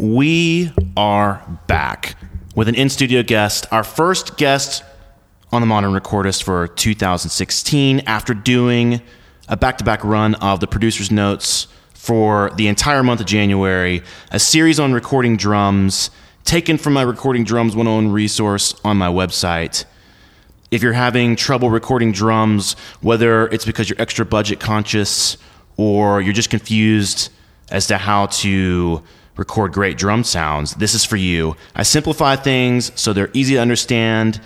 we are back with an in studio guest, our first guest on the Modern Recordist for 2016 after doing a back to back run of the producer's notes for the entire month of January, a series on recording drums taken from my Recording Drums 101 resource on my website. If you're having trouble recording drums, whether it's because you're extra budget conscious or you're just confused as to how to record great drum sounds, this is for you. I simplify things so they're easy to understand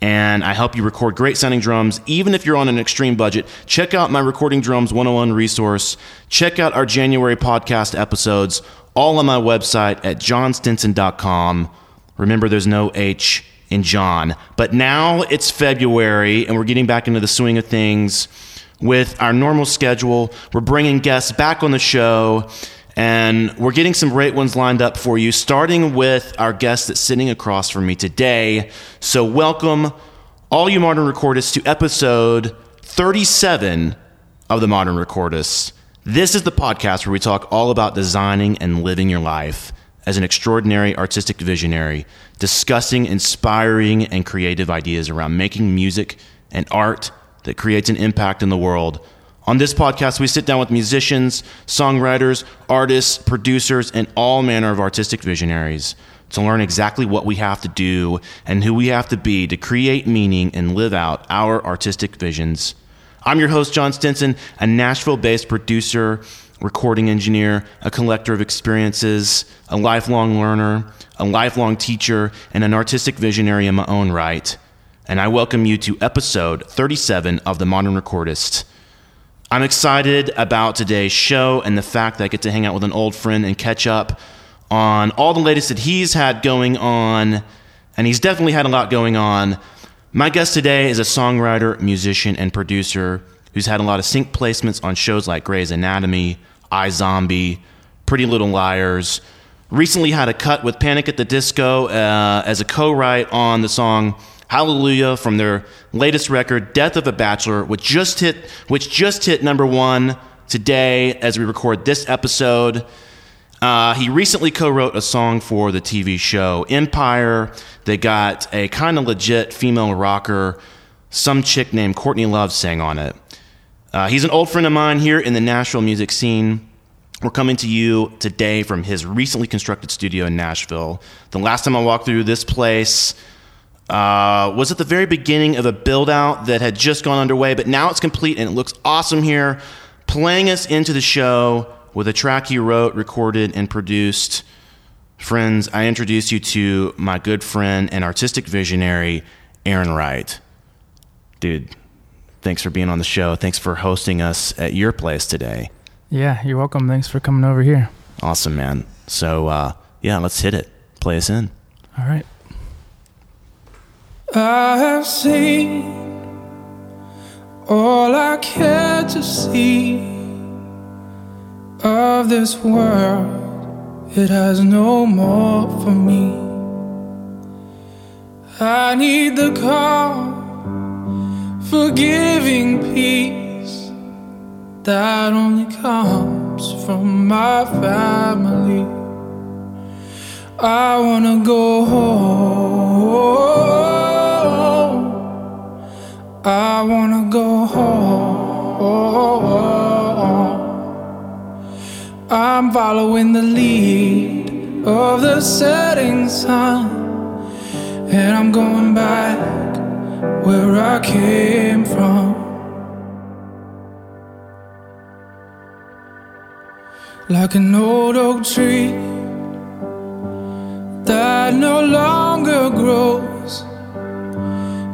and I help you record great sounding drums even if you're on an extreme budget. Check out my Recording Drums 101 resource. Check out our January podcast episodes, all on my website at johnstinson.com. Remember, there's no H in John. But now it's February, and we're getting back into the swing of things with our normal schedule. We're bringing guests back on the show. And we're getting some great ones lined up for you, starting with our guest that's sitting across from me today. So, welcome all you modern recordists to episode 37 of the Modern Recordist. This is the podcast where we talk all about designing and living your life as an extraordinary artistic visionary, discussing inspiring and creative ideas around making music and art that creates an impact in the world on this podcast, we sit down with musicians, songwriters, artists, producers, and all manner of artistic visionaries to learn exactly what we have to do and who we have to be to create meaning and live out our artistic visions. I'm your host, John Stinson, a Nashville based producer, recording engineer, a collector of experiences, a lifelong learner, a lifelong teacher, and an artistic visionary in my own right. And I welcome you to episode 37 of The Modern Recordist. I'm excited about today's show and the fact that I get to hang out with an old friend and catch up on all the latest that he's had going on. And he's definitely had a lot going on. My guest today is a songwriter, musician, and producer who's had a lot of sync placements on shows like Grey's Anatomy, iZombie, Pretty Little Liars. Recently had a cut with Panic at the Disco uh, as a co-write on the song Hallelujah from their latest record, Death of a Bachelor, which just hit which just hit number one today as we record this episode. Uh, he recently co-wrote a song for the TV show Empire. They got a kind of legit female rocker, some chick named Courtney Love sang on it. Uh, he's an old friend of mine here in the Nashville music scene. We're coming to you today from his recently constructed studio in Nashville. The last time I walked through this place, uh, was at the very beginning of a build out that had just gone underway, but now it's complete and it looks awesome here. Playing us into the show with a track he wrote, recorded, and produced. Friends, I introduce you to my good friend and artistic visionary, Aron Wright. Dude, thanks for being on the show. Thanks for hosting us at your place today. Yeah, you're welcome. Thanks for coming over here. Awesome, man. So, uh, yeah, let's hit it. Play us in. All right. I have seen all I care to see of this world. It has no more for me. I need the calm, forgiving peace that only comes from my family. I wanna go home. I wanna go home. I'm following the lead of the setting sun, and I'm going back where I came from. Like an old oak tree that no longer grows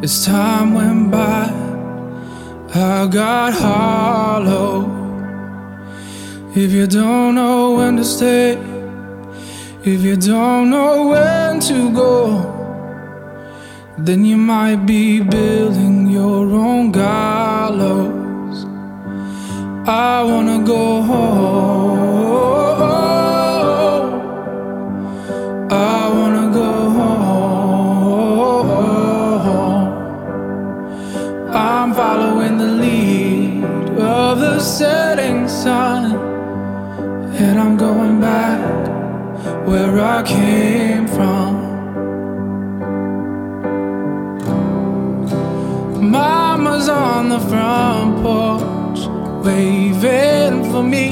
as time went by, I got hollow. If you don't know when to stay, if you don't know when to go, then you might be building your own gallows. I wanna go home. Setting sun, and I'm going back where I came from. Mama's on the front porch waving for me.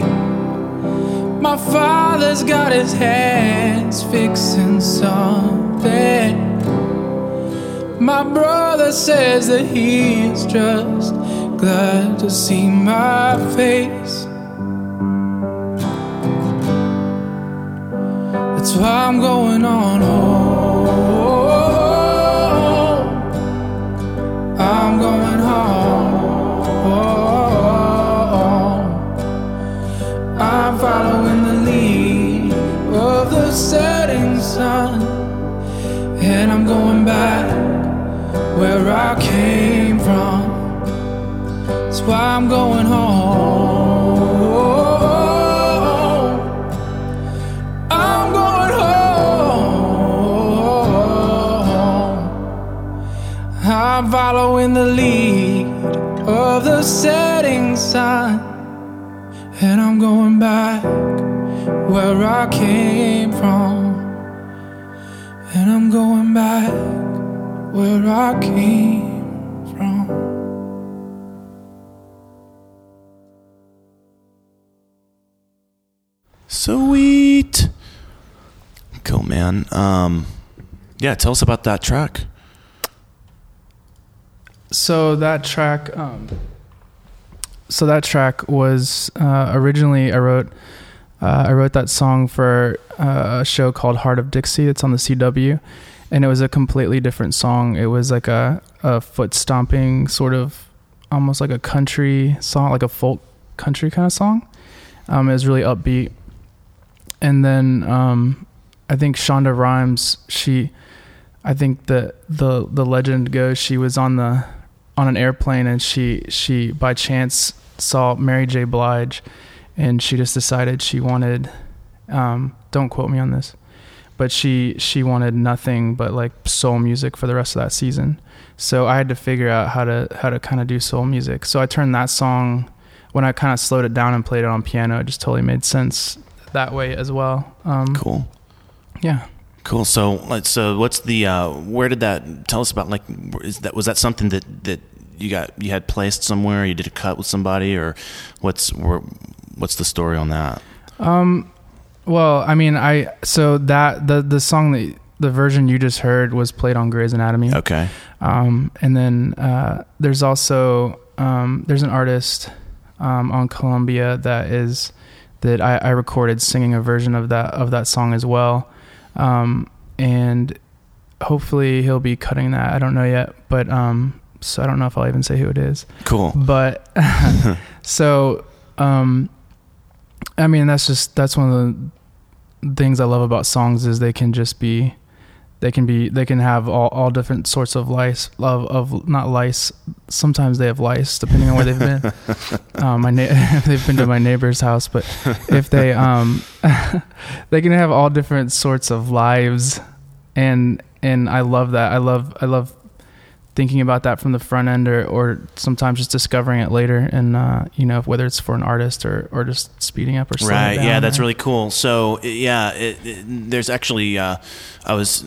My father's got his hands fixing something. My brother says that he's just glad to see my face. That's why I'm going on home. I'm going home. I'm following the lead of the setting sun. And I'm going back where I came from. That's why I'm going home. Yeah, tell us about that track. So that track, um, so that track was uh, originally I wrote uh, I wrote that song for uh, a show called Hart of Dixie. It's on the CW, and it was a completely different song. It was like a a foot stomping sort of almost like a country song, like a folk country kind of song. Um, it was really upbeat, and then um, I think Shonda Rhimes she. I think the the the legend goes she was on the on an airplane and she she by chance saw Mary J. Blige and she just decided she wanted um, don't quote me on this but she she wanted nothing but like soul music for the rest of that season so I had to figure out how to how to kind of do soul music so I turned that song when I kind of slowed it down and played it on piano it just totally made sense that way as well um, Cool. yeah Cool. So, so what's the? Uh, where did that? Tell us about. Like, is that was that something that that you got you had placed somewhere? You did a cut with somebody, or what's where, what's the story on that? Um, well, I mean, I so that the the song that the version you just heard was played on Grey's Anatomy. Okay. Um, and then uh, there's also um, there's an artist um, on Columbia that is that I, I recorded singing a version of that of that song as well. Um, and hopefully he'll be cutting that. I don't know yet, but um, so I don't know if I'll even say who it is. Cool. But so, um, I mean, that's just that's one of the things I love about songs is they can just be, they can be, they can have all, all different sorts of lice, of, of not lice. Sometimes they have lice depending on where they've been. um, my na- they've been to my neighbor's house, but if they um, they can have all different sorts of lives, and and I love that. I love I love thinking about that from the front end or, or sometimes just discovering it later and uh, you know whether it's for an artist or, or just speeding up or Right. Yeah, that's or- really cool. So, yeah, it, it, there's actually uh, I was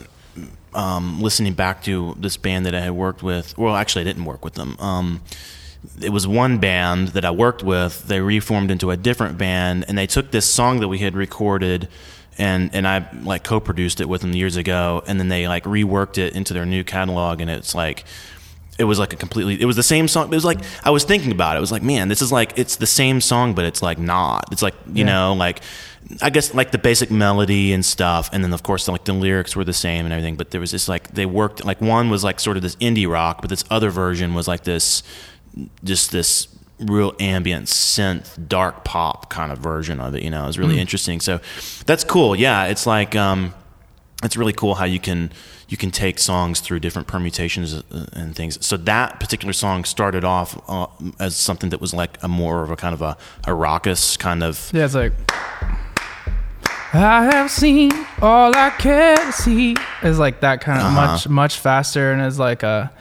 um, listening back to this band that I had worked with. Well, actually, I didn't work with them. Um, it was one band that I worked with. They reformed into a different band, and they took this song that we had recorded, and and I like co-produced it with them years ago, and then they like reworked it into their new catalog, and it's like. It was like a completely. It was the same song. It was like I was thinking about it. It was like, man, this is like it's the same song, but it's like not. It's like you Yeah. know, like I guess like the basic melody and stuff, and then of course like the lyrics were the same and everything. But there was this like they worked like one was like sort of this indie rock, but this other version was like this just this real ambient synth dark pop kind of version of it you know? It was really interesting. So that's cool. Yeah it's like um it's really cool how you can you can take songs through different permutations uh, and things. So that particular song started off uh, as something that was like a more of a kind of a, a raucous kind of yeah it's like I have seen all I can see is like that kind of Uh-huh. much much faster and is like a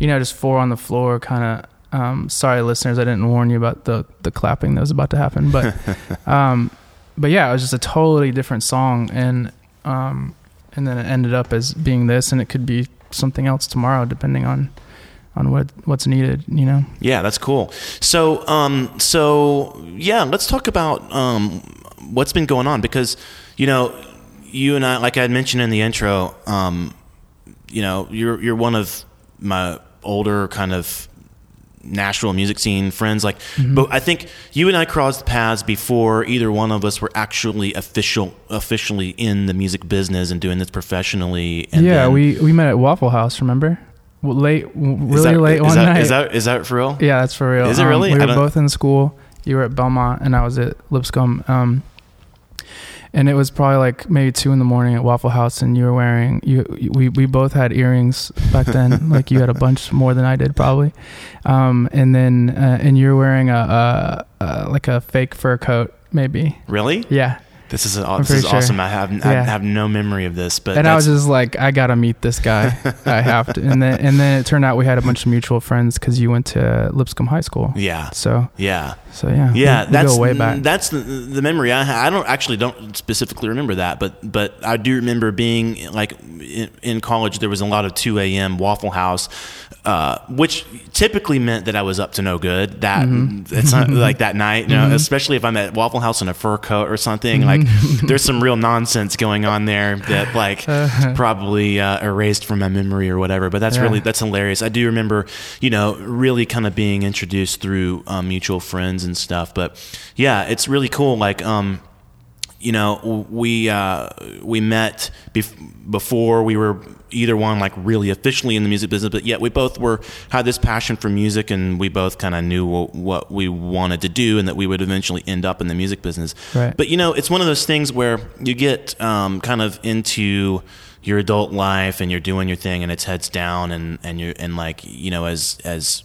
you know just four on the floor kind of um, sorry listeners I didn't warn you about the the clapping that was about to happen but um, but yeah it was just a totally different song and um, and then it ended up as being this, and it could be something else tomorrow, depending on on what what's needed. You know. Yeah, that's cool. So, um, so yeah, let's talk about um, what's been going on because you know, you and I, like I had mentioned in the intro, um, you know, you're you're one of my older kind of Nashville music scene friends. Like, Mm-hmm. but I think you and I crossed paths before either one of us were actually official, officially in the music business and doing this professionally. And yeah, then- we we met at Waffle House. Remember? Late, really that, late one that, night. Is that is that for real? yeah, that's for real. Is it Um, really? we were both in school. You were at Belmont, and I was at Lipscomb. Um, and it was probably like maybe two in the morning at Waffle House, and you were wearing you. We we both had earrings back then. like you had a bunch more than I did probably. Um, and then uh, and you were wearing a, a, a like a fake fur coat maybe. Really? Yeah. This is a, this is sure. awesome. I have I have no memory of this, but and I was just like, I gotta meet this guy. I have to. And then and then it turned out we had a bunch of mutual friends because you went to Lipscomb High School. yeah, So yeah, so yeah. yeah. we, we that's go way back. that's the, the memory I I don't actually don't specifically remember that, but but I do remember being like in, in college. There was a lot of two a.m. Waffle House, uh, which typically meant that I was up to no good. That Mm-hmm. it's not like that night, you know. Especially if I'm at Waffle House in a fur coat or something. Like Mm-hmm. there's some real nonsense going on there that like probably uh, erased from my memory or whatever. But that's Yeah. really that's hilarious. I do remember, you know, really kind of being introduced through um, mutual friends and stuff. But yeah, it's really cool. Like, um, you know, we uh, we met bef- before we were either one like really officially in the music business, but yet we both were had this passion for music, and we both kind of knew what, what we wanted to do, and that we would eventually end up in the music business. Right. But you know, it's one of those things where you get um, kind of into your adult life and you're doing your thing and it's heads down and and you and like you know as as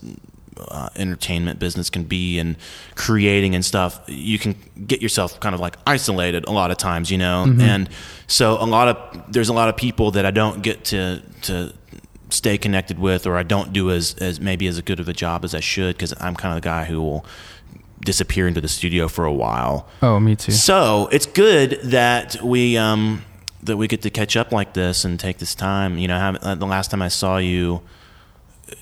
uh, entertainment business can be and creating and stuff you can get yourself kind of like isolated a lot of times you know and so a lot of there's a lot of people that I don't get to to stay connected with or I don't do as as maybe as good of a job as I should because I'm kind of the guy who will disappear into the studio for a while oh, me too. so it's good that we um, that we get to catch up like this and take this time. You know, have, uh, the last time I saw you,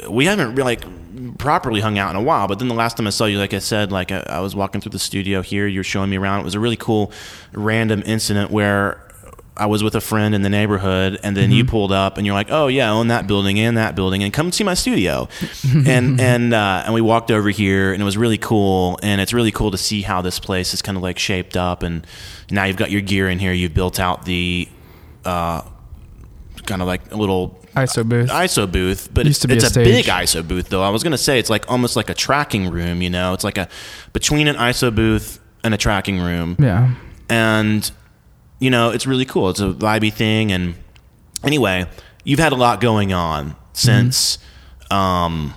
we haven't really like properly hung out in a while. But then the last time I saw you, like I said, like I, I was walking through the studio here, you were showing me around. It was a really cool, random incident where. I was with a friend in the neighborhood, and then you pulled up, and you're like, "Oh yeah, I own that building and that building, and come see my studio." and and uh, and we walked over here, and it was really cool. And it's really cool to see how this place is kind of like shaped up. And now you've got your gear in here. You've built out the uh, kind of like a little ISO booth. ISO booth, but Used it's, to be it's a a, big ISO booth though. I was gonna say it's like almost like a tracking room. You know, it's like a between an ISO booth and a tracking room yeah. and you know it's really cool it's a vibey thing and anyway you've had a lot going on since um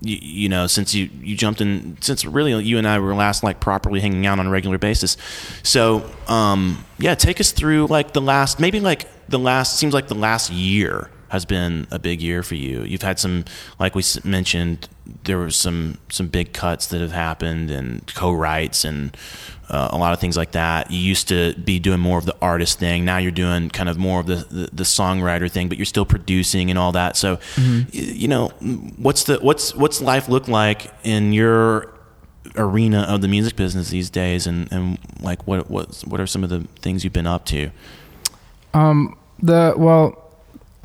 you, you know since you you jumped in since really you and I were last like properly hanging out on a regular basis so um yeah take us through like the last maybe like the last seems like the last year has been a big year for you you've had some like we mentioned there were some some big cuts that have happened and co-writes and uh, a lot of things like that. You used to be doing more of the artist thing. Now you're doing kind of more of the, the, the songwriter thing, but you're still producing and all that. So, y- you know, what's the what's what's life look like in your arena of the music business these days, and, and like what what what are some of the things you've been up to? Um, the well,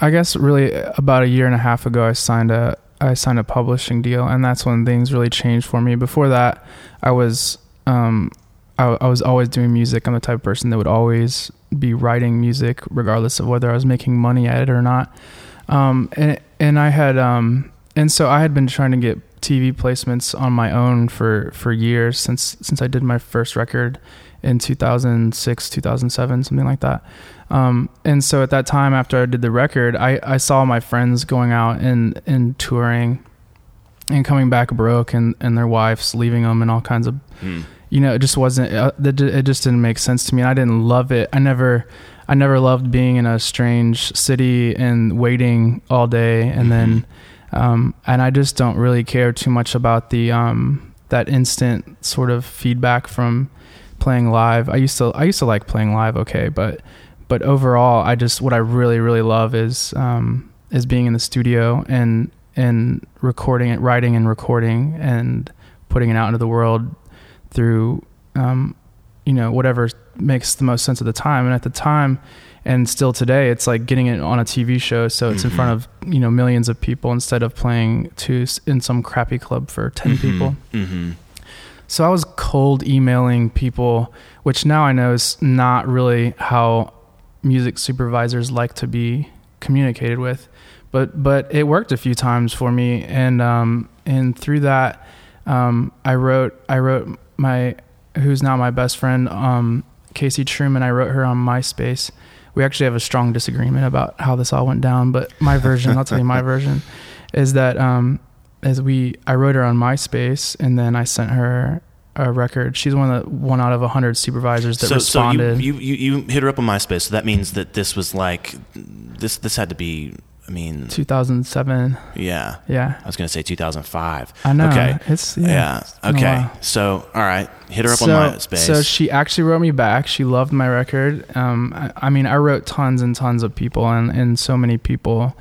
I guess really about a year and a half ago, I signed a I signed a publishing deal, and that's when things really changed for me. Before that, I was um, I, I was always doing music. I'm the type of person that would always be writing music, regardless of whether I was making money at it or not. Um, and and I had um, and so I had been trying to get TV placements on my own for for years since since I did my first record in 2006 2007 something like that. Um, and so at that time after I did the record I, I saw my friends going out and and touring and coming back broke and and their wives leaving them and all kinds of Hmm. you know it just wasn't uh, it just didn't make sense to me. And I didn't love it. I never I never loved being in a strange city and waiting all day and then um, and I just don't really care too much about the um, that instant sort of feedback from playing live. I used to I used to like playing live, okay, but but overall, I just what I really really love is um, is being in the studio and and recording it, writing and recording and putting it out into the world through um, you know whatever makes the most sense at the time. And at the time, and still today, it's like getting it on a TV show, so it's Mhm. in front of you know millions of people instead of playing to in some crappy club for 10 people. Mm-hmm. So I was cold emailing people, which now I know is not really how music supervisors like to be communicated with. But but it worked a few times for me, and um, and through that, um, I wrote I wrote my who's now my best friend, um, Casey Truman. I wrote her on MySpace. We actually have a strong disagreement about how this all went down, but my version, I'll tell you my version, is that um, as we I wrote her on MySpace and then I sent her a record. She's one of the one out of a hundred supervisors that So, so you, responded. you you hit her up on MySpace. So that means that this was like this this had to be. I mean, 2007. yeah. Yeah, I was gonna say 2005. I know. Okay. It's yeah. Yeah. it's been a Okay. So all right, hit her up so, on MySpace. So she actually wrote me back. She loved my record. Um, I, I mean, I wrote tons and tons of people, and and so many people.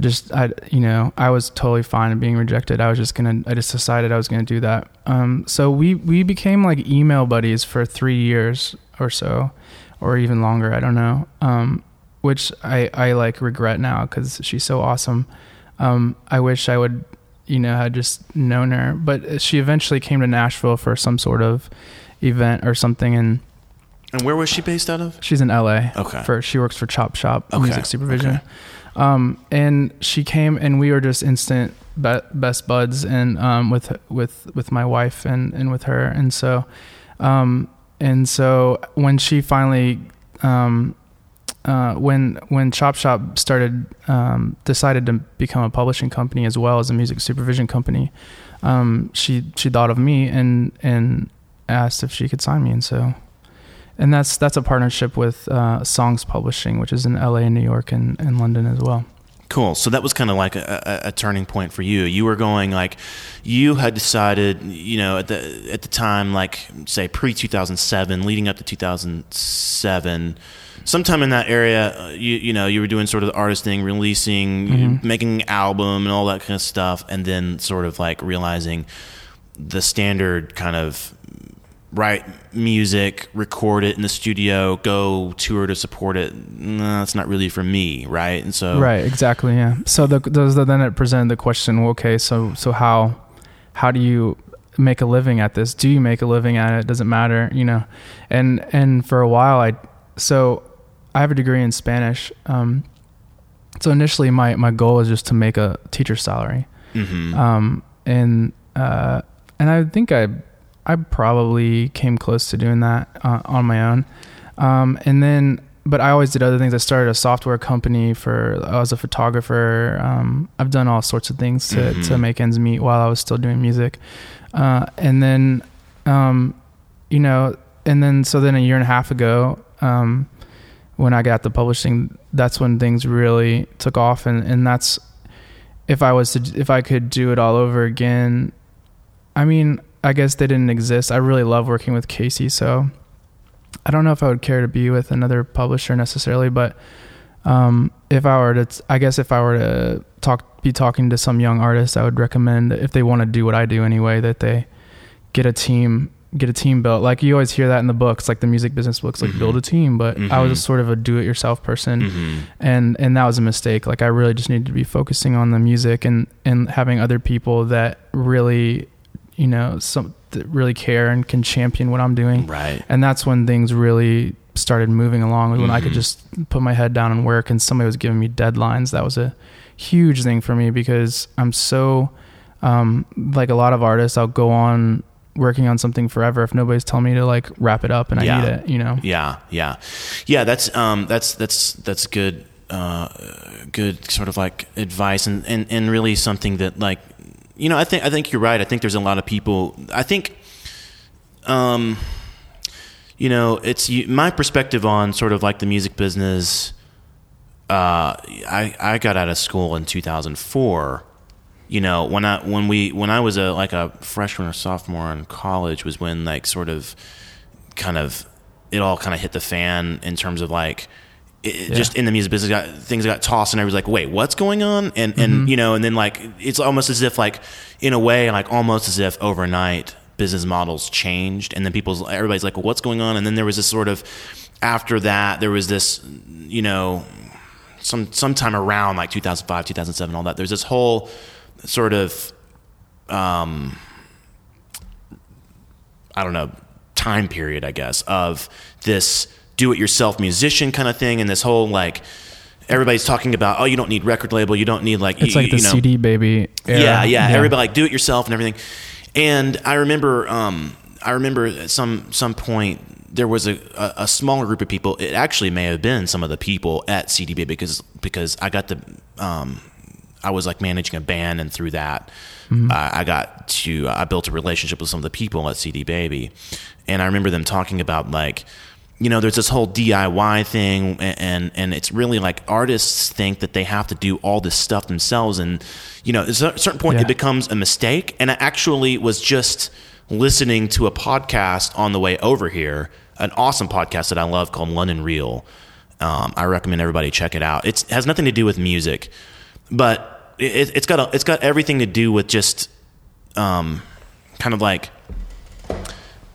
Just I, you know, I was totally fine being rejected. I was just gonna. I just decided I was gonna do that. Um, so we we became like email buddies for three years or so, or even longer. I don't know. Um, which I I like regret now because she's so awesome. Um, I wish I would, you know, had just known her. But she eventually came to Nashville for some sort of event or something, and and where was she based out of? she's in LA. Okay. For she works for Chop Shop Okay, Music Supervision. okay. Um, and she came, and we were just instant be- best buds, and um, with with with my wife and and with her, and so, um, and so when she finally. Um, uh, when when Chop Shop started um, decided to become a publishing company as well as a music supervision company, um, she she thought of me and and asked if she could sign me, and so and that's that's a partnership with uh, Songs Publishing, which is in LA and New York and, and London as well. Cool. So that was kind of like a, a, a turning point for you. You were going like, you had decided, you know, at the at the time, like say pre two thousand seven, leading up to two thousand seven, sometime in that area, uh, you you know, you were doing sort of the artist thing, releasing, Mhm. making an album and all that kind of stuff, and then sort of like realizing the standard kind of write music, record it in the studio, go tour to support it. No, that's not really for me, right? And so Right, exactly, yeah. So the, those then it presented the question, well, okay, so so how how do you make a living at this? Do you make a living at it? Does it matter, you know? And and for a while, I so I have a degree in Spanish. Um, so initially, my my goal was just to make a teacher salary. hmm um, and uh, and I think I I probably came close to doing that uh, on my own, um, and then but I always did other things. I started a software company for I was a photographer. Um, I've done all sorts of things to Mhm. to make ends meet while I was still doing music, uh, and then um, you know, and then so then a year and a half ago. Um, when I got the publishing, that's when things really took off, and, and that's if I was to if I could do it all over again, I mean, I guess they didn't exist. I really love working with Casey, so I don't know if I would care to be with another publisher necessarily, but um, if I were to, I guess if I were to talk, be talking to some young artists, I would recommend if they want to do what I do anyway, that they get a team, get a team built. Like you always hear that in the books, like the music business books, like Mhm. build a team. But I was a sort of a do-it-yourself person hmm and and that was a mistake like i really just needed to be focusing on the music and and having other people that really you know some that really care and can champion what i'm doing Right. and that's when things really started moving along when i could Mhm. just put my head down and work and somebody was giving me deadlines that was a huge thing for me because i'm so um like a lot of artists i'll go on working on something forever if nobody's telling me to like wrap it up and Yeah. i need it you know Yeah, yeah, yeah. That's um, that's that's that's good, uh, good sort of like advice, and, and and really something that like, you know, I think I think you're right. I think there's a lot of people. I think, um, you know, it's you, my perspective on sort of like the music business. Uh, I I got out of school in 2004. You know, when I when we when I was a like a freshman or sophomore in college was when like sort of kind of it all kind of hit the fan in terms of like it, just in the music business got things got tossed and I was like wait what's going on? And and Mm-hmm. you know and then like it's almost as if like in a way like almost as if overnight business models changed and then people's everybody's like well, what's going on? And then there was this sort of after that there was this you know some sometime around like 2005 2007 all that there's this whole sort of um I don't know, time period, I guess, of this do it yourself musician kind of thing and this whole like everybody's talking about oh you don't need record label you don't need like It's you, like the you know, CD baby. Era. yeah, yeah, Everybody like do it yourself and everything. And I remember, um, I remember at some some point there was a, a, a smaller group of people. It actually may have been some of the people at CDB because because I got the um, I was like managing a band, and through that, I, I got to I built a relationship with some of the people at CD Baby, and I remember them talking about like you know, there's this whole DIY thing, and, and and it's really like artists think that they have to do all this stuff themselves, and you know, at a certain point, Yeah. it becomes a mistake. And I actually was just listening to a podcast on the way over here, an awesome podcast that I love called London Real. Um, I recommend everybody check it out. It's, it has nothing to do with music, but it, it's got a, it's got everything to do with just um, kind of like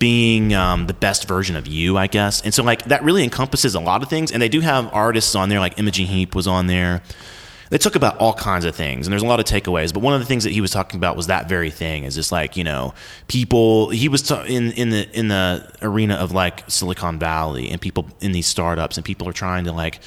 being um, the best version of you, I guess. And so like that really encompasses a lot of things. And they do have artists on there, like Imogen Heap was on there. They talk about all kinds of things, and there's a lot of takeaways. But one of the things that he was talking about was that very thing. Is just like you know, people. He was ta- in in the in the arena of like Silicon Valley, and people in these startups, and people are trying to like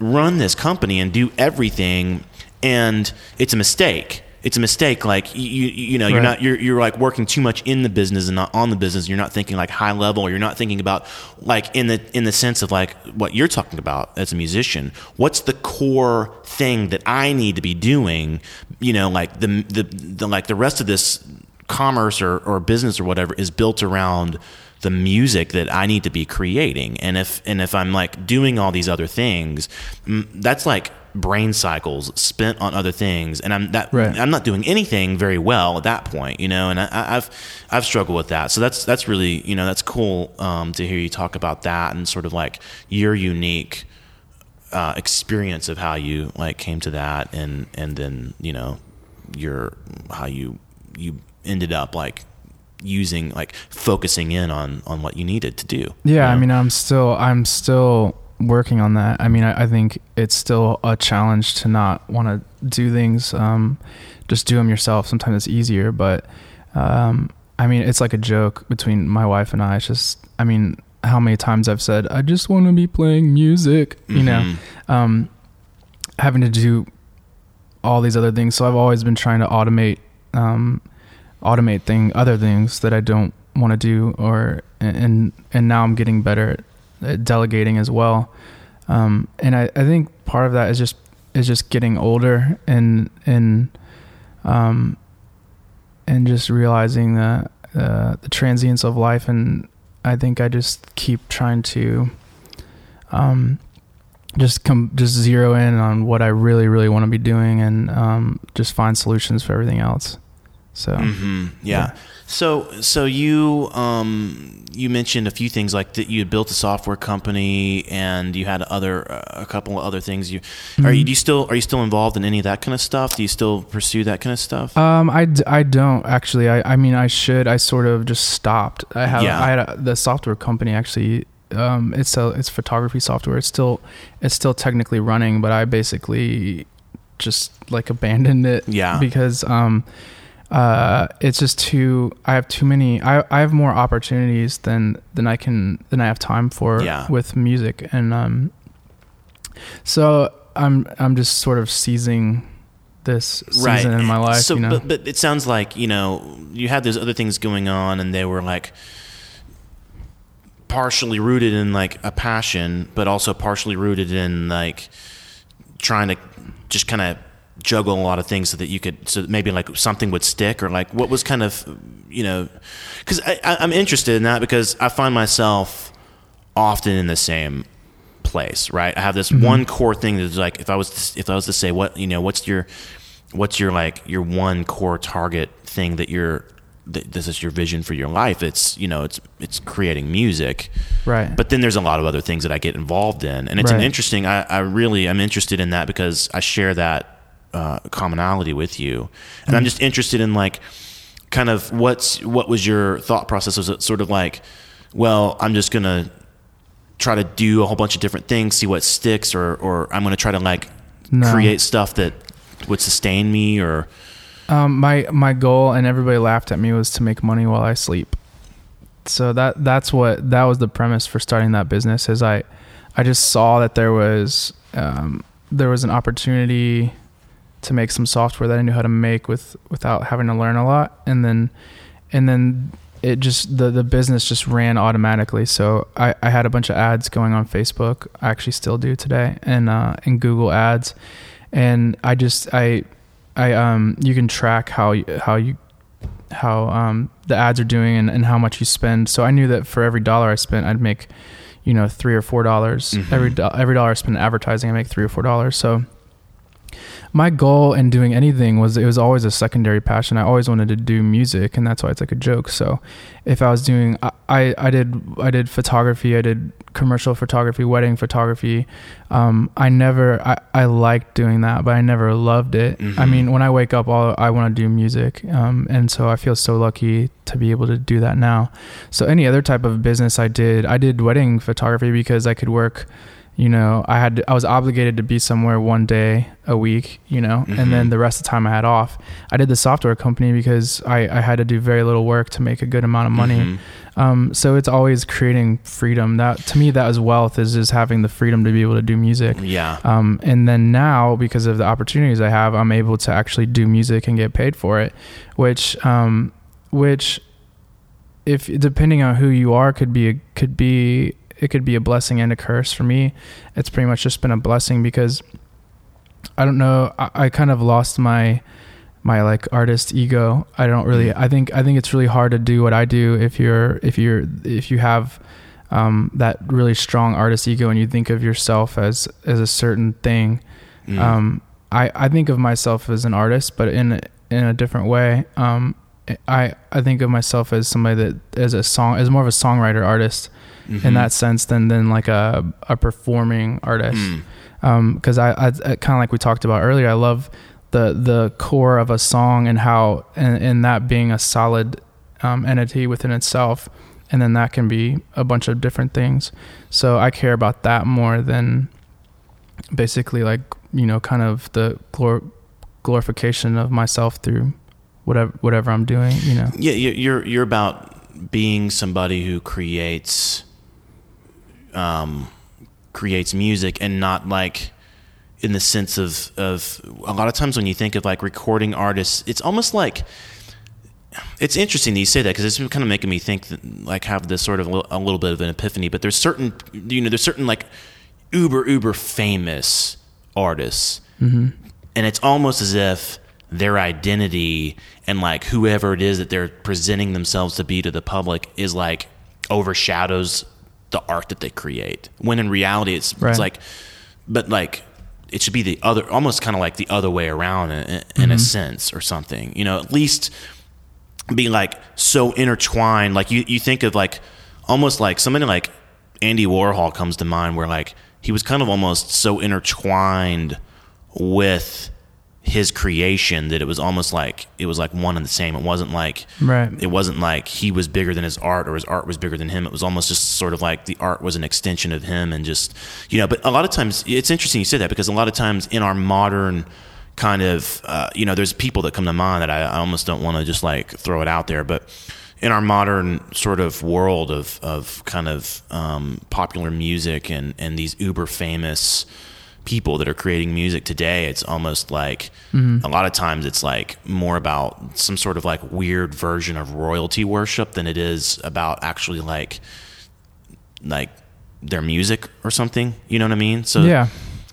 run this company and do everything and it's a mistake it's a mistake like you you, you know you're not you're, you're like working too much in the business and not on the business. You're not thinking like high level. Or you're not thinking about like in the in the sense of like what you're talking about as a musician. What's the core thing that i need to be doing you know like the the, the like the rest of this commerce or, or business or whatever is built around the music that I need to be creating. And if and if I'm like doing all these other things, that's like brain cycles spent on other things, and I'm that Right. I'm not doing anything very well at that point, you know. And I, I- I've I've struggled with that. So that's that's really you know that's cool um, to hear you talk about that and sort of like your unique uh, experience of how you like came to that and and then you know your how you you ended up like using like focusing in on on what you needed to do Yeah, I you know? mean, I'm still, I'm still working on that. I mean, I, I think it's still a challenge to not want to do things, um, just do them yourself. Sometimes it's easier, but, um, I mean, it's like a joke between my wife and I. It's just, I mean, how many times I've said, I just want to be playing music, you know, Mhm. um, having to do all these other things. So I've always been trying to automate, um, automate thing, other things that I don't want to do, or and and now I'm getting better delegating as well. Um, and I, I think part of that is just is just getting older and and um, and just realizing that uh, the transience of life, and I think I just keep trying to um, just come just zero in on what I really really want to be doing, and um, just find solutions for everything else. So hmm Yeah. Yeah. So so you um you mentioned a few things like that you had built a software company and you had other uh, a couple of other things. You are you Mhm. do you still are you still involved in any of that kind of stuff? Do you still pursue that kind of stuff? Um, I, I don't actually. I, I mean, I should. I sort of just stopped. I have. Yeah. I had a, the software company actually. Um, it's a it's photography software. It's still it's still technically running, but I basically just like abandoned it. Yeah. Because um, uh, it's just too. I have too many. I I have more opportunities than than I can than I have time for. Yeah. With music and um. So I'm I'm just sort of seizing this season in my life. So, you know? but but it sounds like you know you had those other things going on, and they were like partially rooted in like a passion, but also partially rooted in like trying to just kind of juggle a lot of things so that you could so that maybe like something would stick or like what was kind of you know because I'm interested in that because I find myself often in the same place right I have this mm-hmm. one core thing that's like if I was to, if I was to say what you know what's your what's your like your one core target thing that you're th- this is your vision for your life. It's you know it's it's creating music, right. but then there's a lot of other things that I get involved in, and it's an interesting. I, really I really am interested in that because I share that uh, commonality with you, and I'm just interested in like kind of what's what was your thought process? Was it sort of like, well, I'm just gonna try to do a whole bunch of different things, see what sticks, or or I'm gonna try to like No. create stuff that would sustain me, or Um, my my goal, and everybody laughed at me, was to make money while I sleep. So that that's what that was the premise for starting that business. Is I I just saw that there was um, there was an opportunity to make some software that I knew how to make with without having to learn a lot, and then and then it just the the business just ran automatically. So I, I had a bunch of ads going on Facebook. I actually still do today, and uh, and Google ads, and I just I I um you can track how how you how um the ads are doing and, and how much you spend. So I knew that for every dollar I spent, I'd make you know three or four dollars. Mhm. Every do- every dollar I spend advertising, I make three or four dollars. So my goal in doing anything was it was always a secondary passion. I always wanted to do music, and that's why it's like a joke. So if I was doing, I I, I did I did photography, I did commercial photography, wedding photography. Um, I never I I liked doing that, but I never loved it. I Mhm. mean, when I wake up, all I want to do music, um, and so I feel so lucky to be able to do that now. So any other type of business I did, I did wedding photography because I could work. You know, I had I was obligated to be somewhere one day a week. You know, Mhm. and then the rest of the time I had off. I did the software company because I, I had to do very little work to make a good amount of money. Mhm. Um, so it's always creating freedom. That to me, that is wealth. Is just having the freedom to be able to do music. yeah, Um, and then now, because of the opportunities I have, I'm able to actually do music and get paid for it, which, um, which, if depending on who you are, could be a, could be it could be a blessing and a curse. For me, it's pretty much just been a blessing because I don't know. I, I kind of lost my my like artist ego. I don't really. I think I think it's really hard to do what I do if you're if you're if you have um, that really strong artist ego and you think of yourself as as a certain thing. Mm. Um, I I think of myself as an artist, but in in a different way. Um, I I think of myself as somebody that as a song as more of a songwriter artist in Mhm. that sense than than like a a performing artist Mm. because I, I, kind of like we talked about earlier, I love the the core of a song and how and, and that being a solid um, entity within itself, and then that can be a bunch of different things. So I care about that more than basically like you know kind of the glor- glorification of myself through whatever whatever I'm doing. You know. Yeah, you're you're about being somebody who creates, um, creates music and not like in the sense of of a lot of times when you think of like recording artists, it's almost like it's interesting that you say that because it's kind of making me think that, like have this sort of a little bit of an epiphany. But there's certain you know there's certain like uber uber famous artists and it's almost as if their identity and like whoever it is that they're presenting themselves to be to the public is like overshadows the art that they create when in reality it's, Right. it's like but like it should be the other almost kind of like the other way around in, in a mm-hmm. sense or something you know at least be like so intertwined like you, you think of like almost like somebody like andy warhol comes to mind where like he was kind of almost so intertwined with his creation that it was almost like it was like one and the same it wasn't like Right. it wasn't like he was bigger than his art or his art was bigger than him it was almost just sort of like the art was an extension of him and just you know but a lot of times it's interesting you say that because a lot of times in our modern kind of uh, you know there's people that come to mind that I, I almost don't want to just like throw it out there but in our modern sort of world of, of kind of um, popular music and, and these uber famous people that are creating music today, it's almost like a lot of times it's like more about some sort of like weird version of royalty worship than it is about actually like like their music or something. You know what I mean? So yeah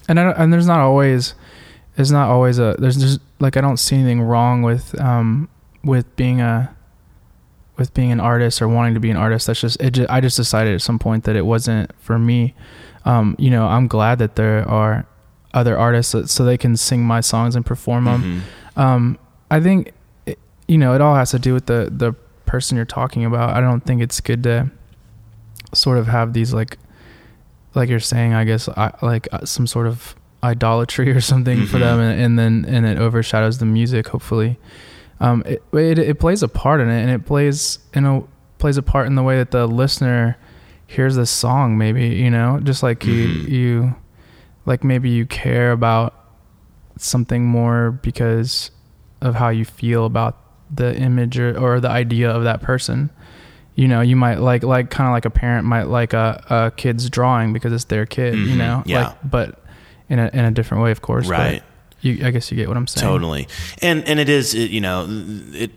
and I don't, and there's not always there's not always a there's just like I don't see anything wrong with um with being a with being an artist or wanting to be an artist that's just it just, I just decided at some point that it wasn't for me um you know I'm glad that there are other artists that, so they can sing my songs and perform them Mhm. um I think you know, it all has to do with the the person you're talking about. I don't think it's good to sort of have these like like you're saying, I guess, I, like uh, some sort of idolatry or something for Mhm. them, and, and then and it overshadows the music. Hopefully, um, it, it it plays a part in it, and it plays you know plays a part in the way that the listener hears this song. Maybe you know, just like you Mhm. you like maybe you care about something more because of how you feel about the image or, or the idea of that person you know you might like like kind of like a parent might like a, a kid's drawing because it's their kid you Mhm, know yeah. like but in a in a different way of course but Right. you i guess you get what i'm saying Totally. And and it is it, you know it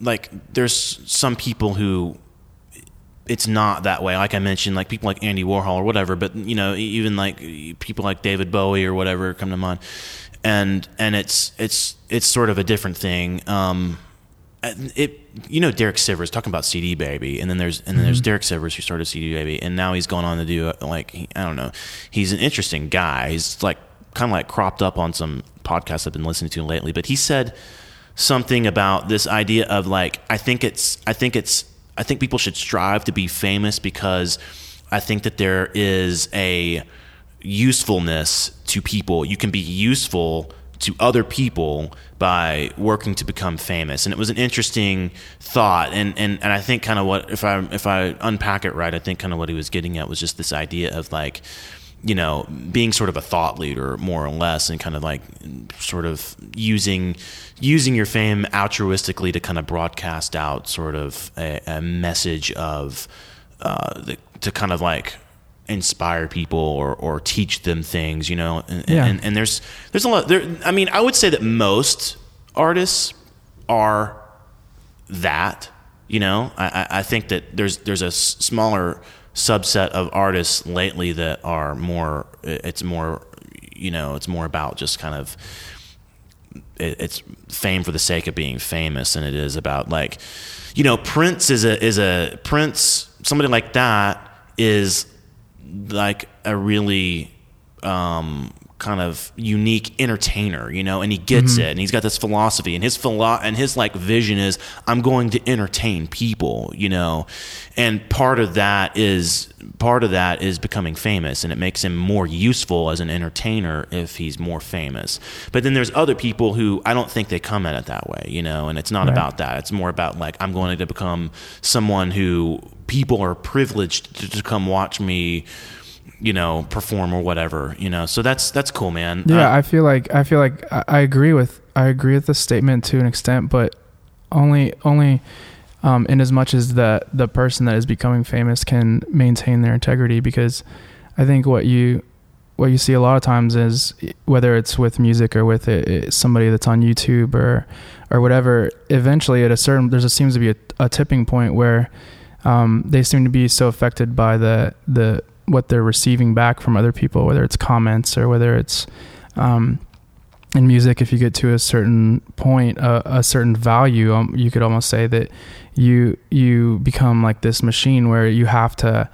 like there's some people who it's not that way. Like I mentioned, like people like Andy Warhol or whatever. But you know, even like people like David Bowie or whatever come to mind. And and it's it's it's sort of a different thing. Um, it you know Derek Sivers talking about CD Baby, and then there's and then there's Derek Sivers who started CD Baby, and now he's gone on to do like I don't know, he's an interesting guy. He's like kind of like cropped up on some podcasts I've been listening to lately, but he said something about this idea of like I think it's I think it's I think people should strive to be famous because I think that there is a usefulness to people. You can be useful to other people by working to become famous. And it was an interesting thought. And, and, and I think kind of what, if I, if I unpack it right, I think kind of what he was getting at was just this idea of like, you know, being sort of a thought leader more or less and kind of like sort of using, using your fame altruistically to kind of broadcast out sort of a, a message of, uh, the, to kind of like inspire people or, or teach them things, you know, and, Yeah. and, and there's, there's a lot there. I mean, I would say that most artists are that, you know, I, I- I think that there's, there's a smaller subset of artists lately that are more, it's more, you know, it's more about just kind of it's fame for the sake of being famous and it is about like you know prince is a is a prince somebody like that is like a really um kind of unique entertainer you know and he gets mm-hmm. it and he's got this philosophy and his philo- and his like vision is i'm going to entertain people you know? And part of that is part of that is becoming famous and it makes him more useful as an entertainer if he's more famous. But then there's other people who i don't think they come at it that way you know and it's not Right. about that. It's more about like i'm going to become someone who people are privileged to, to come watch me you know perform or whatever you know so that's that's cool man Yeah, Uh, I feel like I feel like I, I agree with I agree with the statement to an extent, but only only um, in as much as the the person that is becoming famous can maintain their integrity. Because I think what you what you see a lot of times is whether it's with music or with it, it- somebody that's on YouTube or or whatever. Eventually, at a certain there's a seems to be a, a tipping point where um, they seem to be so affected by the the what they're receiving back from other people, whether it's comments or whether it's um, in music. If you get to a certain point, a, a certain value, um, you could almost say that you you become like this machine where you have to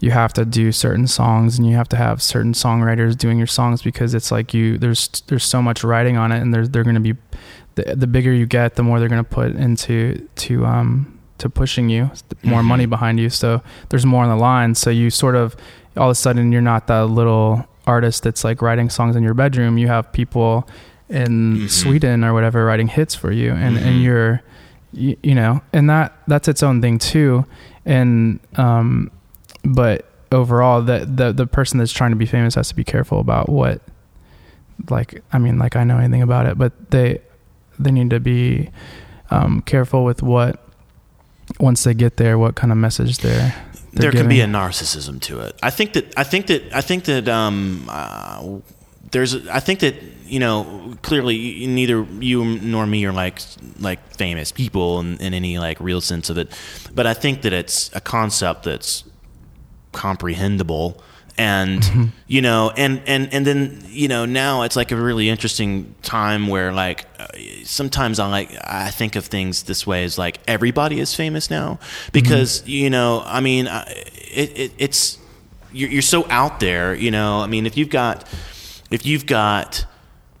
you have to do certain songs and you have to have certain songwriters doing your songs because it's like you there's there's so much writing on it and they're they're going to be the, the bigger you get the more they're going to put into to um to pushing you more Mhm. money behind you so there's more on the line so you sort of all of a sudden you're not that little artist that's like writing songs in your bedroom you have people in Mhm. Sweden or whatever writing hits for you and Mhm. and you're you, you know and that that's its own thing too and um but overall that the the person that's trying to be famous has to be careful about what like I mean like I know anything about it but they they need to be um careful with what once they get there what kind of message they're, they're there can be a narcissism to it. I think that I think that I think that um, uh, there's I think that you know clearly neither you nor me are like like famous people in, in any like real sense of it, but I think that it's a concept that's comprehensible and Mm-hmm. you know and and and then you know now it's like a really interesting time where like uh, sometimes i like i think of things this way as like everybody is famous now. Because you know i mean it, it it's you're, you're so out there you know. I mean if you've got if you've got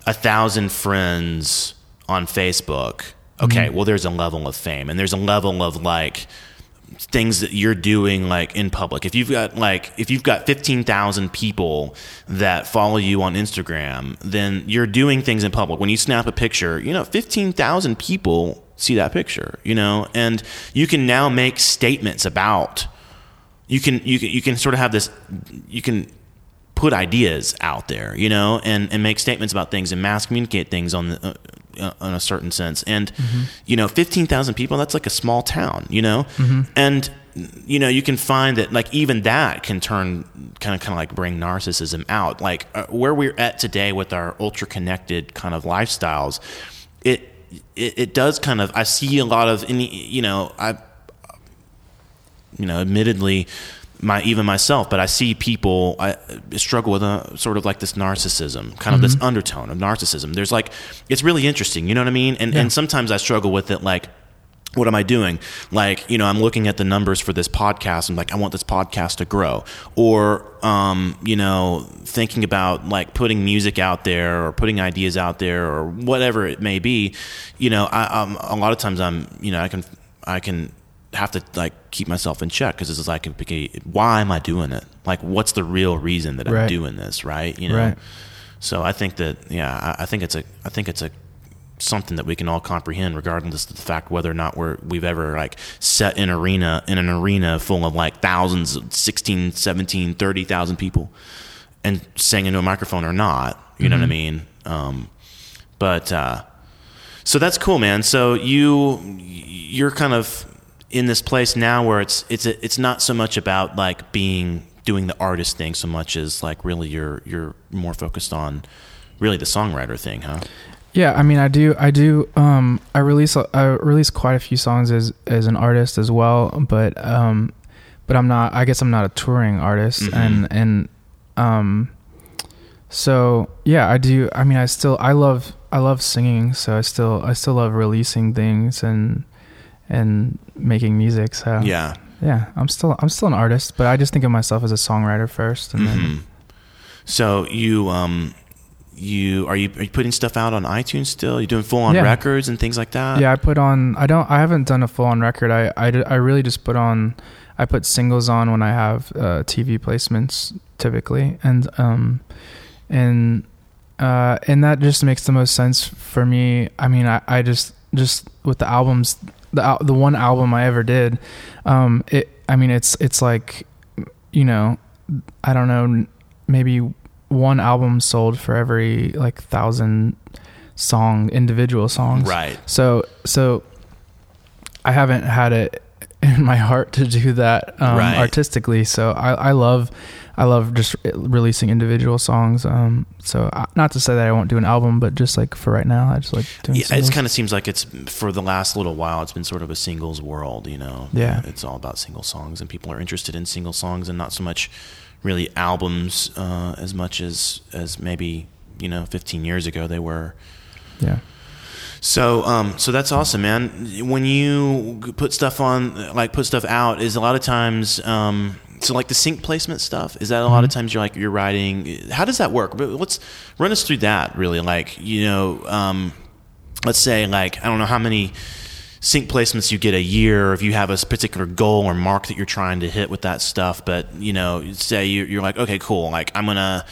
a thousand friends on facebook okay, well, there's a level of fame and there's a level of like things that you're doing like in public. If you've got like if you've got 15,000 people that follow you on Instagram, then you're doing things in public. When you snap a picture, you know, 15,000 people see that picture, you know, and you can now make statements about you can you can you can sort of have this you can put ideas out there, you know, and, and make statements about things and mass communicate things on the, uh, in a certain sense. And, mm-hmm. you know, 15,000 people, that's like a small town, you know? Mm-hmm. And, you know, you can find that like even that can turn kind of, kind of like bring narcissism out. Like uh, where we're at today with our ultra connected kind of lifestyles, it, it, it does kind of, I see a lot of any, you know, I, you know, admittedly, my even myself, but I see people I struggle with a sort of like this narcissism, kind of mm-hmm. this undertone of narcissism. There's like it's really interesting, you know what I mean? And yeah. and sometimes I struggle with it like what am I doing? Like, you know, I'm looking at the numbers for this podcast. I'm like, I want this podcast to grow. Or, um, you know, thinking about like putting music out there or putting ideas out there or whatever it may be. You know, I, um, a lot of times I'm, you know, I can, I can have to like keep myself in check because it's like why am I doing it? Like what's the real reason that I'm doing this? Right? You know. Right. So I think that yeah, I, I, think it's a I think it's a something that we can all comprehend regardless of the fact whether or not we're we've ever like set an arena in an arena full of like thousands 16 17 30,000 people and sang into a microphone or not you mm-hmm. know what I mm-hmm. mean um, but uh, so that's cool man so you you're kind of in this place now where it's it's a, it's not so much about like being doing the artist thing so much as like really you're you're more focused on really the songwriter thing, huh? Yeah, I mean, I do, I do, um, I release, I release quite a few songs as as an artist as well, but um, but I'm not. I guess I'm not a touring artist, mm-hmm. and and um, so yeah, I do. I mean, I still, I love, I love singing, so I still, I still love releasing things and and making music. So yeah, yeah, I'm still I'm still an artist, but I just think of myself as a songwriter first, and mm-hmm. then. So you um you are you are you putting stuff out on iTunes still? You're doing full on yeah. records and things like that? Yeah, I put on. I don't. I haven't done a full on record. I I, I really just put on. I put singles on when I have uh, TV placements typically, and um, and uh, and that just makes the most sense for me. I mean, I I just just with the albums the the one album I ever did. Um, it I mean it's it's like you know I don't know maybe one album sold for every like thousand song individual songs. Right. So so I haven't had it in my heart to do that um, right. artistically. So I I love I love just releasing individual songs. Um, so I, not to say that I won't do an album, but just like for right now, I just like doing. Yeah, it kind of seems like it's for the last little while. It's been sort of a singles world, you know. Yeah, it's all about single songs, and people are interested in single songs, and not so much really albums uh, as much as as maybe you know 15 years ago they were. Yeah. So, um, so that's awesome, man. When you put stuff on, like put stuff out, is a lot of times, um, so like the sync placement stuff is that a mm-hmm. lot of mm-hmm. times you're like you're writing how does that work but let's run us through that really like you know um, let's say like i don't know how many sync placements you get a year if you have a particular goal or mark that you're trying to hit with that stuff but you know say you're like okay cool like i'm gonna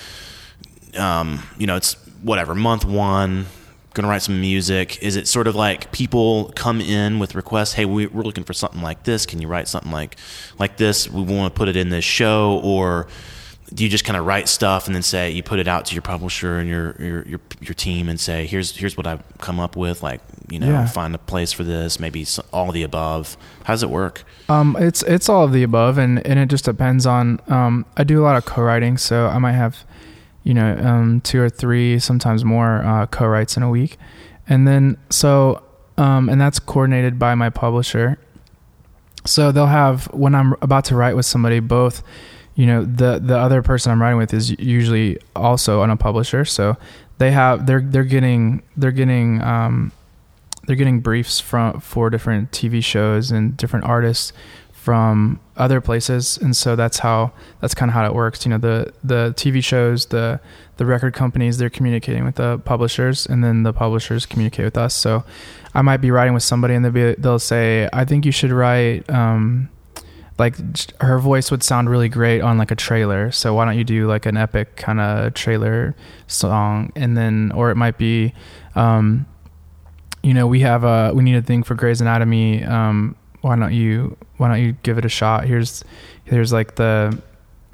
um, you know it's whatever month one going to write some music? Is it sort of like people come in with requests? Hey, we, are looking for something like this. Can you write something like like this? We want to put it in this show, or do you just kind of write stuff and then say you put it out to your publisher and your your your, your team and say here's here's what I've come up with? Like you know, yeah. find a place for this. Maybe all the above. How does it work? Um, it's it's all of the above, and and it just depends on. Um, I do a lot of co-writing, so I might have you know, um, two or three, sometimes more uh, co-writes in a week, and then so um, and that's coordinated by my publisher. So they'll have when I'm about to write with somebody, both, you know, the the other person I'm writing with is usually also on a publisher, so they have they're they're getting they're getting um, they're getting briefs from for different TV shows and different artists from other places, and so that's how that's kind of how it works. You know, the the TV shows, the the record companies, they're communicating with the publishers, and then the publishers communicate with us. So I might be writing with somebody, and they'll be they'll say, "I think you should write." Um, like her voice would sound really great on like a trailer so why don't you do like an epic kind of trailer song and then or it might be um you know we have a we need a thing for Grey's Anatomy um why don't you why don't you give it a shot here's here's like the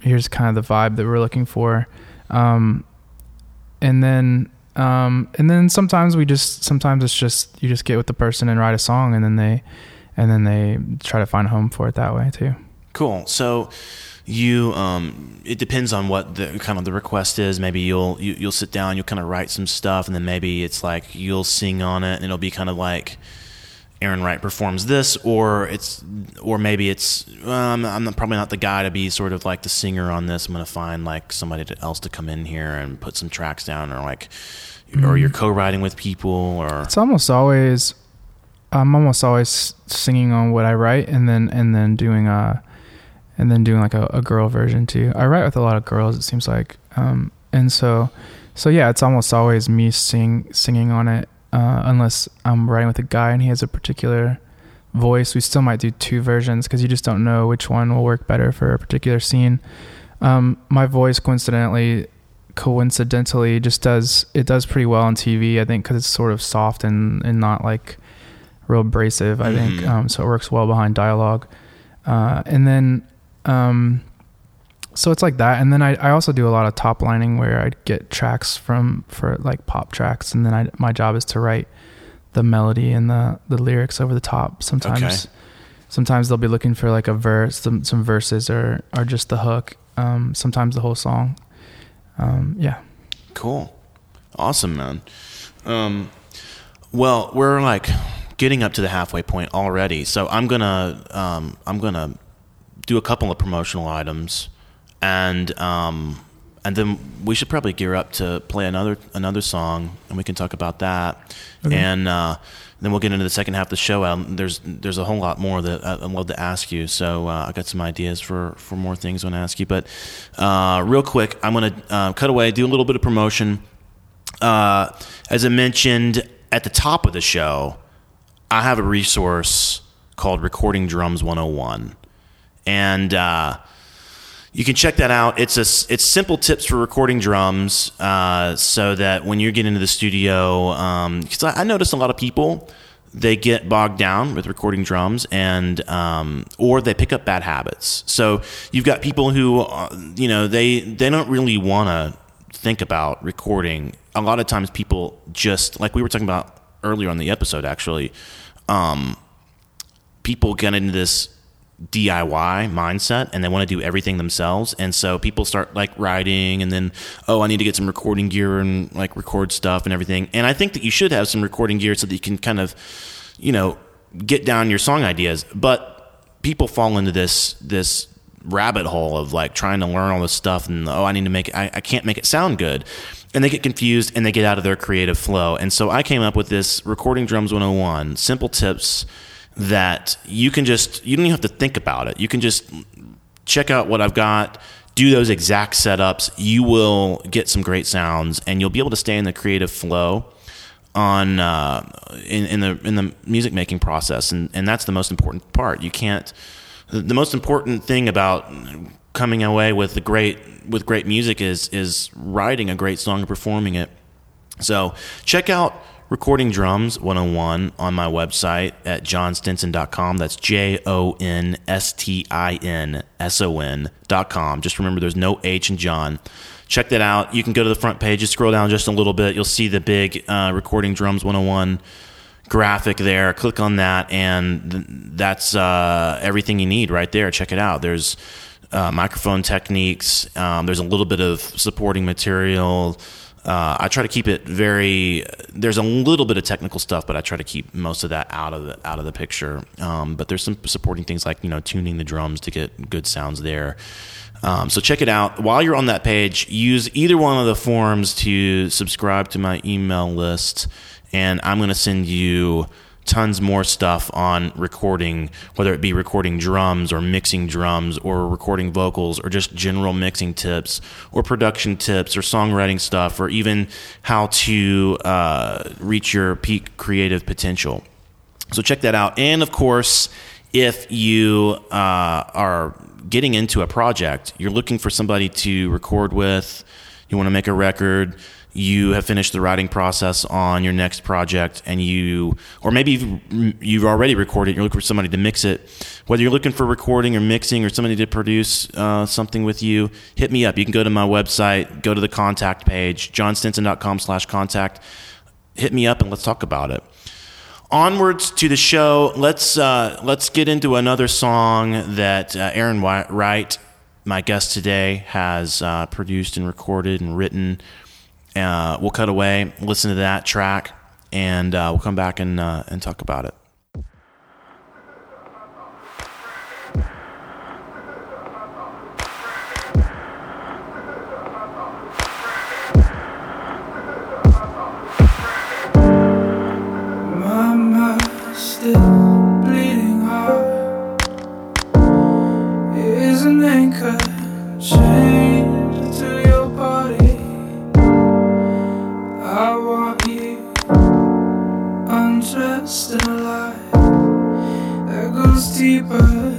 here's kind of the vibe that we're looking for um and then um and then sometimes we just sometimes it's just you just get with the person and write a song and then they and then they try to find a home for it that way too. Cool. So you um, it depends on what the kind of the request is maybe you'll you, will you will sit down you'll kind of write some stuff and then maybe it's like you'll sing on it and it'll be kind of like Aron Wright performs this or it's or maybe it's um, i'm not, probably not the guy to be sort of like the singer on this i'm going to find like somebody else to come in here and put some tracks down or like mm-hmm. or you're co-writing with people or it's almost always I'm almost always singing on what I write and then and then doing a and then doing like a, a girl version too. I write with a lot of girls it seems like. Um, and so so yeah, it's almost always me sing singing on it uh, unless I'm writing with a guy and he has a particular voice. We still might do two versions because you just don't know which one will work better for a particular scene. Um, my voice coincidentally coincidentally just does it does pretty well on TV I think because it's sort of soft and and not like real abrasive, I think. Mm-hmm. Um, so it works well behind dialogue. Uh, and then, um, so it's like that. And then I, I also do a lot of top lining where I get tracks from for like pop tracks, and then I my job is to write the melody and the the lyrics over the top. Sometimes, okay. sometimes they'll be looking for like a verse, some some verses, or or just the hook. Um, sometimes the whole song. Um, yeah. Cool. Awesome, man. Um, well, we're like getting up to the halfway point already. So I'm gonna um, I'm gonna do a couple of promotional items, and um, and then we should probably gear up to play another another song, and we can talk about that. Okay. And uh, then we'll get into the second half of the show. Um, there's there's a whole lot more that I'd love to ask you. So uh, I got some ideas for for more things I want to ask you. But uh, real quick, I'm gonna uh, cut away, do a little bit of promotion. Uh, as I mentioned at the top of the show, I have a resource called Recording Drums 101, and uh, you can check that out. It's a it's simple tips for recording drums, uh, so that when you get into the studio, because um, I, I notice a lot of people they get bogged down with recording drums and um, or they pick up bad habits so you've got people who uh, you know they they don't really want to think about recording a lot of times people just like we were talking about earlier on the episode actually um, people get into this DIY mindset and they want to do everything themselves. And so people start like writing and then, oh, I need to get some recording gear and like record stuff and everything. And I think that you should have some recording gear so that you can kind of, you know, get down your song ideas. But people fall into this, this rabbit hole of like trying to learn all this stuff and, oh, I need to make I, I can't make it sound good and they get confused and they get out of their creative flow. And so I came up with this recording drums 101, simple tips that you can just you don't even have to think about it. You can just check out what I've got, do those exact setups. You will get some great sounds and you'll be able to stay in the creative flow on uh, in, in the in the music making process and and that's the most important part. You can't the most important thing about coming away with the great with great music is is writing a great song and performing it. So check out Recording Drums 101 on my website at jonstinson.com. That's J O N S T I N S O N.com. Just remember there's no H in Jon. Check that out. You can go to the front page, just scroll down just a little bit. You'll see the big uh, Recording Drums 101 graphic there. Click on that, and that's uh, everything you need right there. Check it out. There's uh, microphone techniques. Um, there's a little bit of supporting material. Uh, I try to keep it very. There's a little bit of technical stuff, but I try to keep most of that out of the out of the picture. Um, but there's some supporting things like you know tuning the drums to get good sounds there. Um, so check it out. While you're on that page, use either one of the forms to subscribe to my email list, and I'm going to send you tons more stuff on recording, whether it be recording drums or mixing drums or recording vocals or just general mixing tips or production tips or songwriting stuff or even how to uh, reach your peak creative potential. So check that out. And of course, if you uh, are getting into a project, you're looking for somebody to record with, you want to make a record, you have finished the writing process on your next project and you or maybe you've, you've already recorded you're looking for somebody to mix it. Whether you're looking for recording or mixing or somebody to produce uh, something with you hit me up. You can go to my website go to the contact page jonstinson.com slash contact. Hit me up and let's talk about it. Onwards to the show. Let's uh, let's get into another song that uh, Aron Wright my guest today has uh, produced and recorded and written uh, we'll cut away, listen to that track, and uh, we'll come back and uh, and talk about it. And alive. That goes deeper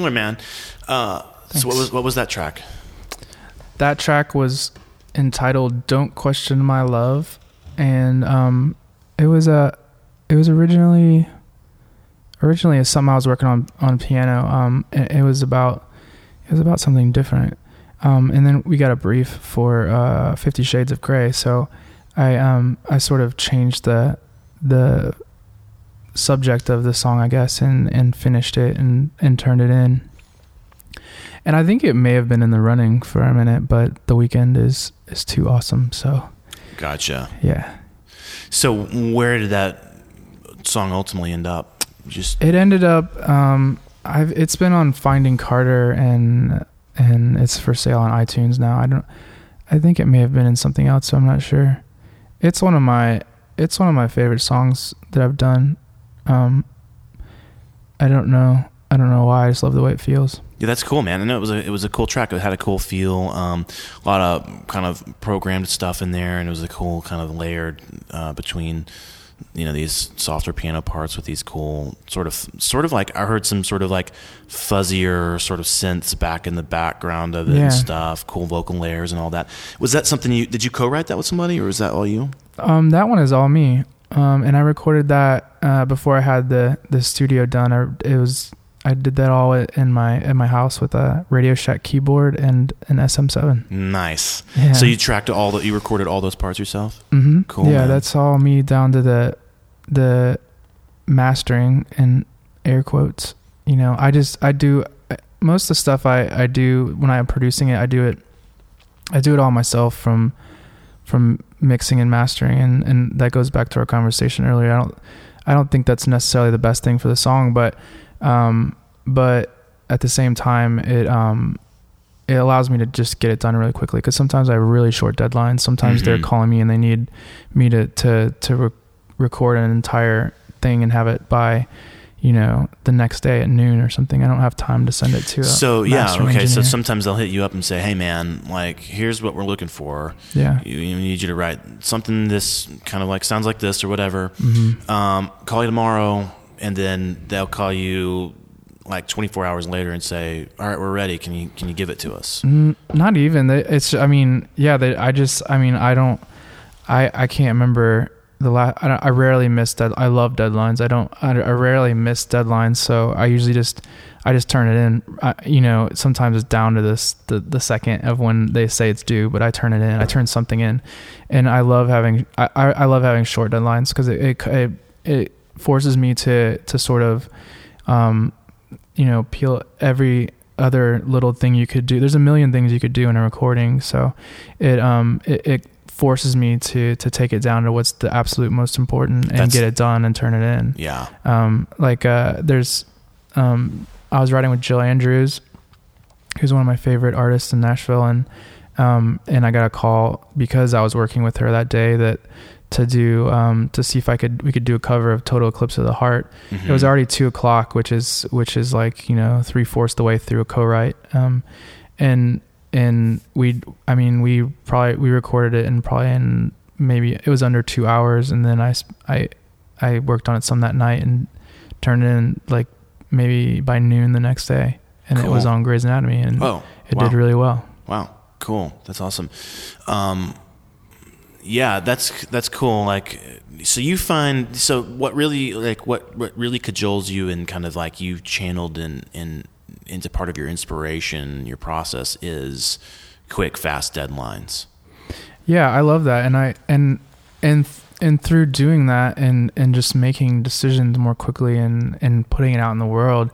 Killer man. Uh, so what was what was that track? that track was entitled "Don't Question My Love," and um, it was a it was originally originally a something I was working on on piano. Um, it, it was about it was about something different. Um, and then we got a brief for uh, Fifty Shades of Grey, so I um I sort of changed the the subject of the song, I guess, and and finished it and and turned it in. And I think it may have been in the running for a minute, but the Weeknd is is too awesome. So Gotcha. yeah, So where did that song ultimately end up? Just it ended up. Um, I've it's been on Finding Carter and and it's for sale on iTunes now. I don't. I think it may have been in something else, so I'm not sure. It's one of my it's one of my favorite songs that I've done. Um, I don't know. I don't know why. I just love the way it feels. yeah, that's cool, man. I know it was a it was a cool track. It had a cool feel. Um, a lot of kind of programmed stuff in there, and it was a cool kind of layered uh, between you know these softer piano parts with these cool sort of sort of like I heard some sort of like fuzzier sort of synths back in the background of it Yeah. and stuff. Cool vocal layers and all that. Was that something you did you co-write that with somebody, or was that all you? Um, that one is all me. Um, and I recorded that uh, before I had the the studio done. I, it was I did that all in my in my house with a Radio Shack keyboard and an SM7. Nice. Yeah. So you tracked all the you recorded all those parts yourself. hmm Cool, Yeah, man. that's all me down to the the mastering and air quotes. You know, I just I do most of the stuff I I do when I'm producing it. I do it I do it all myself from from mixing and mastering, and and that goes back to our conversation earlier. I don't I don't think that's necessarily the best thing for the song, but um but at the same time it um it allows me to just get it done really quickly because sometimes I have really short deadlines. Sometimes they're Mhm. calling me and they need me to to to re- record an entire thing and have it by you know the next day at noon or something. I don't have time to send it to. A So yeah, okay. So sometimes they'll hit you up and say, "Hey, man, like here's what we're looking for. yeah. You, you need you to write something this kind of like sounds like this or whatever. hmm Um, call you tomorrow, and then they'll call you like 24 hours later and say, "All right, we're ready. Can you can you give it to us?" N- not even. It's. I mean, yeah. They, I just. I mean, I don't. I. I can't remember the last. I, I rarely miss dead. I love deadlines. I don't. I, I rarely miss deadlines. So I usually just. I just turn it in. I, you know, sometimes it's down to this the the second of when they say it's due, but I turn it in. I turn something in, and I love having. I. I, love having short deadlines because it, it it it forces me to to sort of, um, you know, peel every other little thing you could do. There's a million things you could do in a recording, so it um it, it forces me to to take it down to what's the absolute most important and That's- get it done and turn it in. Yeah. Um, like uh, there's um, I was writing with Jill Andrews, who's one of my favorite artists in Nashville, and um, and I got a call because I was working with her that day that to do um, to see if I could we could do a cover of Total Eclipse of the Heart. It was already two o'clock, which is which is like you know three fourths the way through a co-write, um, and and we I mean we probably we recorded it in probably in maybe it was under two hours, and then i i i worked on it some that night and turned it in like maybe by noon the next day, and it was on Grey's Anatomy, and Oh, it wow. did really well. Wow, cool. That's awesome. Um, yeah, that's that's cool. Like, so you find so what really like what what really cajoles you and kind of like you channeled in in into part of your inspiration, your process is quick, fast deadlines. Yeah, I love that, and I and and and through doing that and and just making decisions more quickly and and putting it out in the world,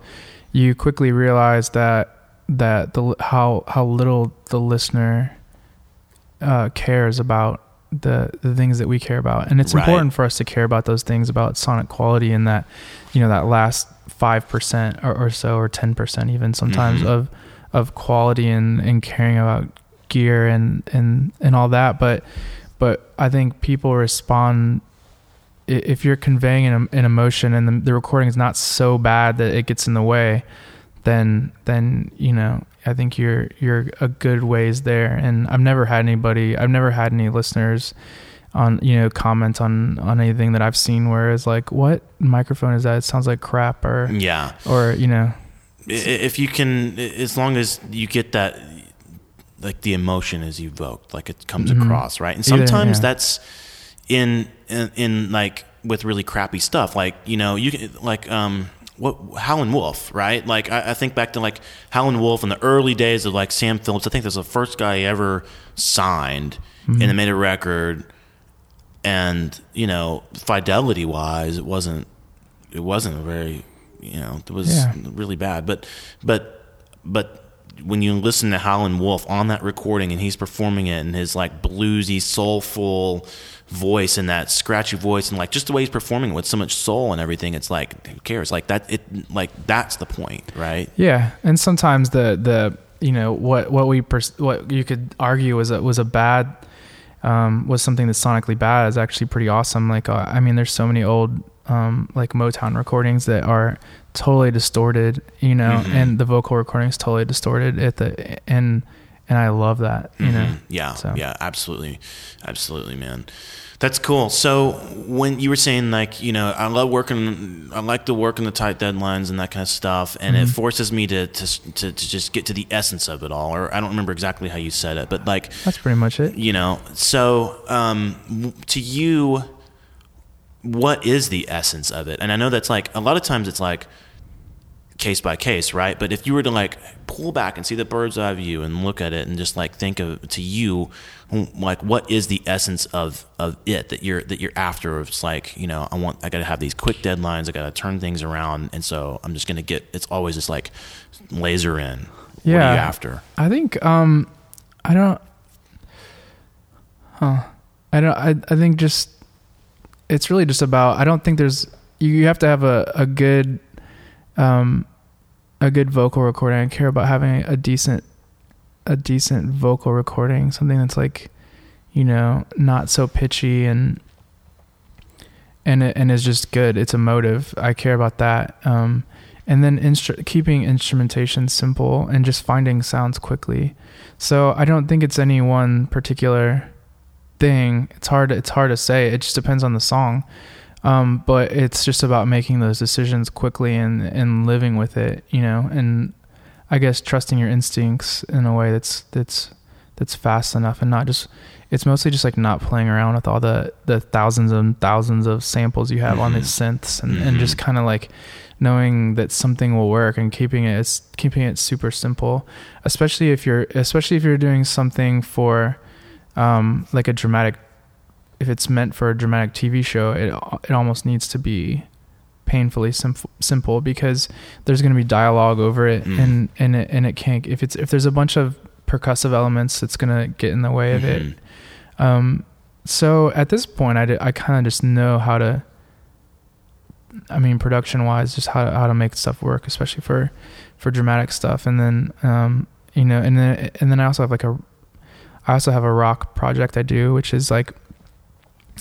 you quickly realize that that the how how little the listener uh, cares about the the things that we care about, and it's Right. important for us to care about those things about sonic quality and that you know that last five percent or, or so or ten percent even sometimes Mhm. of of quality and and caring about gear and and and all that but but i think people respond if you're conveying an, an emotion and the, the recording is not so bad that it gets in the way then then you know i think you're you're a good ways there and i've never had anybody i've never had any listeners on you know comment on on anything that i've seen where it's like what microphone is that it sounds like crap or Yeah, or you know if you can, as long as you get that, like the emotion is evoked, like it comes across, right? And Mm-hmm. Either, sometimes yeah. that's in, in in like with really crappy stuff, like you know, you can like um. What Howlin' Wolf, right? Like I, I think back to like Howlin' Wolf in the early days of like Sam Phillips. I think that's the first guy he ever signed, Mm-hmm. and they made a record. And you know, fidelity wise, it wasn't it wasn't a very you know it was Yeah. really bad. But but but when you listen to Howlin' Wolf on that recording and he's performing it in his like bluesy soulful voice and that scratchy voice and like just the way he's performing it with so much soul and everything it's like who cares? Like that it like that's the point right? Yeah, and sometimes the the you know what what we pers- what you could argue was a, was a bad um, was something that's sonically bad is actually pretty awesome. Like uh, I mean, there's so many old um, like Motown recordings that are totally distorted, you know, Mhm. and the vocal recording is totally distorted at the and and I love that, you know. Mhm. yeah So- yeah absolutely absolutely man that's cool so when you were saying like you know i love working i like to work in the tight deadlines and that kind of stuff and it Mhm. forces me to, to to to just get to the essence of it all or i don't remember exactly how you said it but like That's pretty much it. you know so um to you what is the essence of it and i know that's like a lot of times it's like case by case right? But if you were to like pull back and see the bird's eye view and look at it and just like think of to you like what is the essence of of it that you're that you're after? It's like you know i want i gotta have these quick deadlines. I gotta turn things around. And so i'm just gonna get it's always just like laser in. What are Yeah. you after? I think um I don't huh. I don't I I think just it's really just about I don't think there's you have to have a, a good um a good vocal recording. I care about having a decent a decent vocal recording, something that's like, you know, not so pitchy and and it, and is just good. It's emotive. I care about that. Um, and then instru- keeping instrumentation simple and just finding sounds quickly. So I don't think it's any one particular thing. It's hard. It's hard to say. It just depends on the song. Um, but it's just about making those decisions quickly and and living with it, you know. And I guess trusting your instincts in a way that's that's that's fast enough and not just. It's mostly just like not playing around with all the the thousands and thousands of samples you have on Mhm. these synths and, and Mhm. just kind of like knowing that something will work and keeping it it's keeping it super simple especially if you're especially if you're doing something for um like a dramatic if it's meant for a dramatic TV show it it almost needs to be painfully simple simple because there's going to be dialogue over it Mm. and and it, and it can't if it's if there's a bunch of percussive elements it's going to get in the way of it Mhm. um, so at this point, I I kind of just know how to. I mean, production wise, just how to, how to make stuff work, especially for for dramatic stuff. And then, um, you know, and then and then I also have like a, I also have a rock project I do, which is like,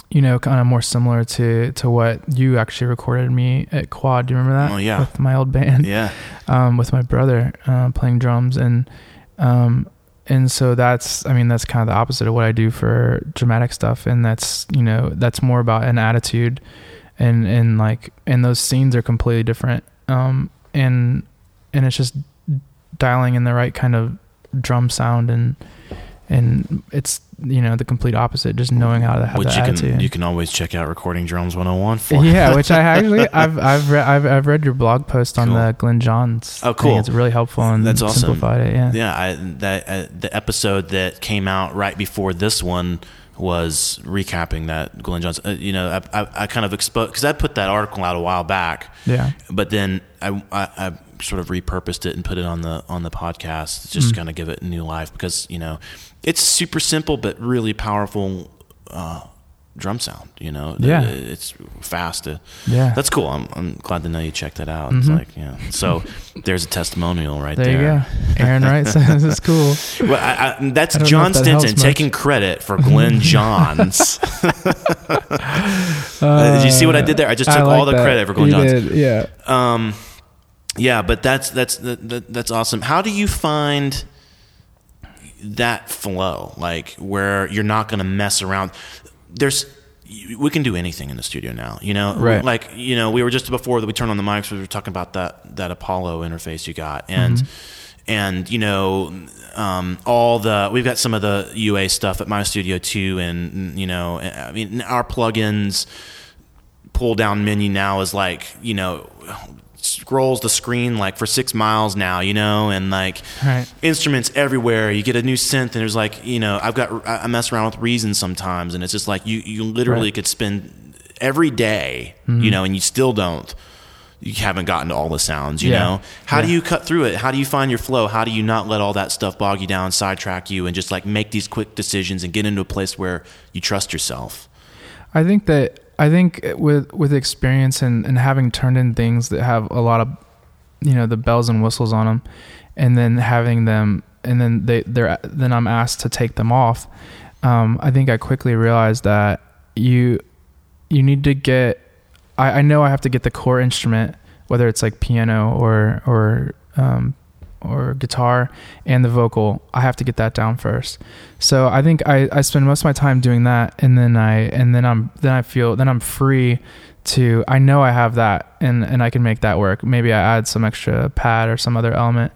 you know, kind of more similar to to what you actually recorded me at Quad. Do you remember that? Oh, yeah. with my old band yeah um, with my brother uh, playing drums and um, and so that's I mean that's kind of the opposite of what I do for dramatic stuff and that's you know that's more about an attitude and and like and those scenes are completely different um, and and it's just dialing in the right kind of drum sound and and it's you know the complete opposite just knowing how to have which that you attitude can you can always check out recording drums 101 for yeah, which I actually I've I've read I've, I've read your blog post on Cool. the Glyn Johns. Oh, thing. cool. It's really helpful and That's awesome. simplified it. Yeah. yeah I, that uh, the episode that came out right before this one was recapping that Glyn Johnson. Uh, you know, I, I, I kind of exposed because I put that article out a while back, Yeah. but then I, I, I sort of repurposed it and put it on the on the podcast, just Mm. kind of give it new life because you know it's super simple but really powerful uh, drum sound. You know, Yeah. Uh, it's fast. Yeah. that's cool. I'm, I'm glad to know you checked that out. It's Mhm. like yeah. So there's a testimonial right there there. you go. Aron Wright says it's cool. Well, I, I, that's I Jon that Stinson taking credit for Glyn Johns. Uh, did you see what I did there? I just took like all the that. credit for Glyn You Johns. did, Yeah. Um, yeah, but that's that's that, that, that's awesome. How do you find that flow, like where you're not going to mess around? There's we can do anything in the studio now. You know, Right. Like you know, we were just before that we turned on the mics. We were talking about that that Apollo interface you got, and and you know, um, all the we've got some of the UA stuff at my studio too, and you know, I mean, our plugins pull down menu now is like you know scrolls the screen like for six miles now you know? And like Right. instruments everywhere. You get a new synth and there's like you know i've got i mess around with reason sometimes and it's just like you you literally Right. could spend every day, you mhm. know and you still don't you haven't gotten to all the sounds you Yeah. know? How do you cut through it? How do you find your flow? How do you not let all that stuff bog you down sidetrack you and just like make these quick decisions and get into a place where you trust yourself? I think that I think with with experience and, and having turned in things that have a lot of you know the bells and whistles on them, and then having them and then they they're then I'm asked to take them off. Um, I think I quickly realized that you you need to get. I, I know I have to get the core instrument, whether it's like piano or or um, or guitar and the vocal. I have to get that down first. So I think I, I spend most of my time doing that, and then I and then I'm then I feel then I'm free to I know I have that and and I can make that work. Maybe I add some extra pad or some other element,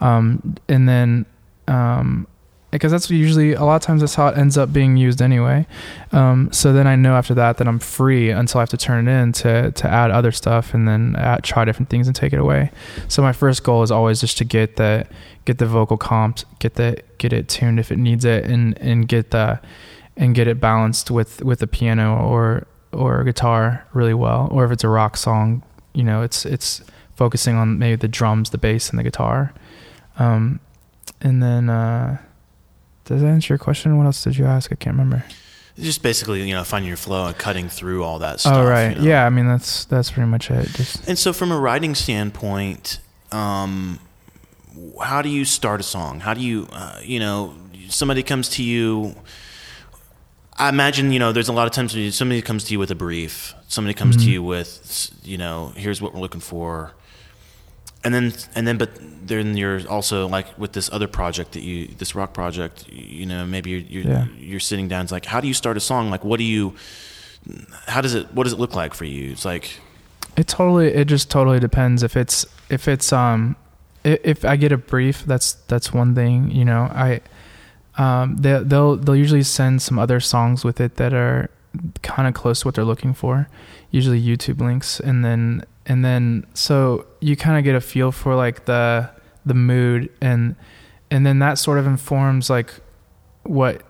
um, and then um, because that's usually a lot of times that's how it ends up being used anyway. Um, so then I know after that that I'm free until I have to turn it in to to add other stuff and then add, try different things and take it away. So my first goal is always just to get the get the vocal comped, get the get it tuned if it needs it, and and get the and get it balanced with with the piano or or guitar really well. Or if it's a rock song, you know, it's it's focusing on maybe the drums, the bass, and the guitar. Um, and then uh, does that answer your question? What else did you ask? I can't remember. just basically you know finding your flow and cutting through all that stuff oh right, you know? yeah. I mean that's that's pretty much it. Just And so, from a writing standpoint, um, how do you start a song? How do you, uh, you know, somebody comes to you. I imagine you know there's a lot of times when somebody comes to you with a brief. Somebody comes to you with you know here's what we're looking for, and then and then but then you're also like with this other project that you this rock project you know maybe you're you're, Yeah. you're sitting down. It's like how do you start a song? Like what do you how does it what does it look like for you? It's like It totally it just totally depends if it's if it's um if I get a brief that's that's one thing you know I um they they'll they'll usually send some other songs with it that are kind of close to what they're looking for usually YouTube links and then and then so you kind of get a feel for like the the mood and and then that sort of informs like what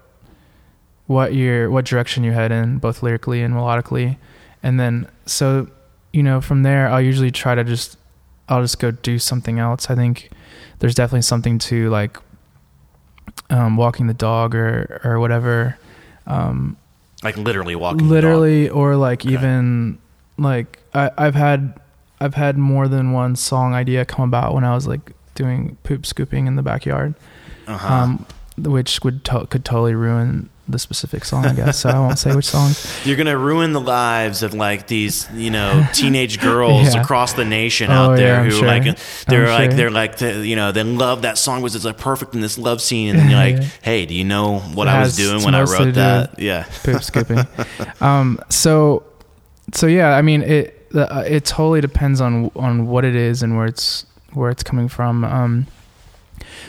what your what direction you head in both lyrically and melodically and then so you know from there i'll usually try to just i'll just go do something else i think there's definitely something to like um, walking the dog or or whatever um, like literally walking the dog. literally or like Okay. even like I, i've had i've had more than one song idea come about when i was like doing poop scooping in the backyard Uh-huh. um, which would to- could totally ruin the specific song i guess so i won't say which songs You're gonna ruin the lives of like these, you know, teenage girls Yeah. across the nation Oh, out there yeah, who sure. like they're I'm like sure. they're like the, you know they love that song was it's like perfect in this love scene and then you're like, Yeah. hey, do you know what It I was doing when I wrote that? Yeah. poop scooping. um, so, so yeah, I mean, it uh, it totally depends on on what it is and where it's where it's coming from. Um,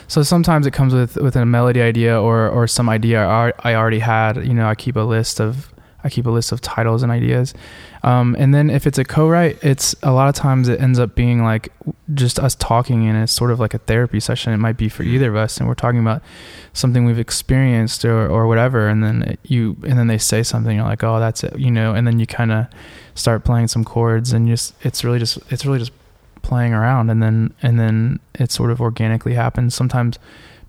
so sometimes it comes with with a melody idea or or some idea I, I already had. You know, I keep a list of I keep a list of titles and ideas. Um, and then if it's a co-write, it's a lot of times it ends up being like just us talking and it's sort of like a therapy session. It might be for either of us, and we're talking about something we've experienced or, or whatever. And then it, you and then they say something, you're like, oh, that's it, you know. And then you kind of start playing some chords, and just it's really just it's really just playing around, and then and then it sort of organically happens. Sometimes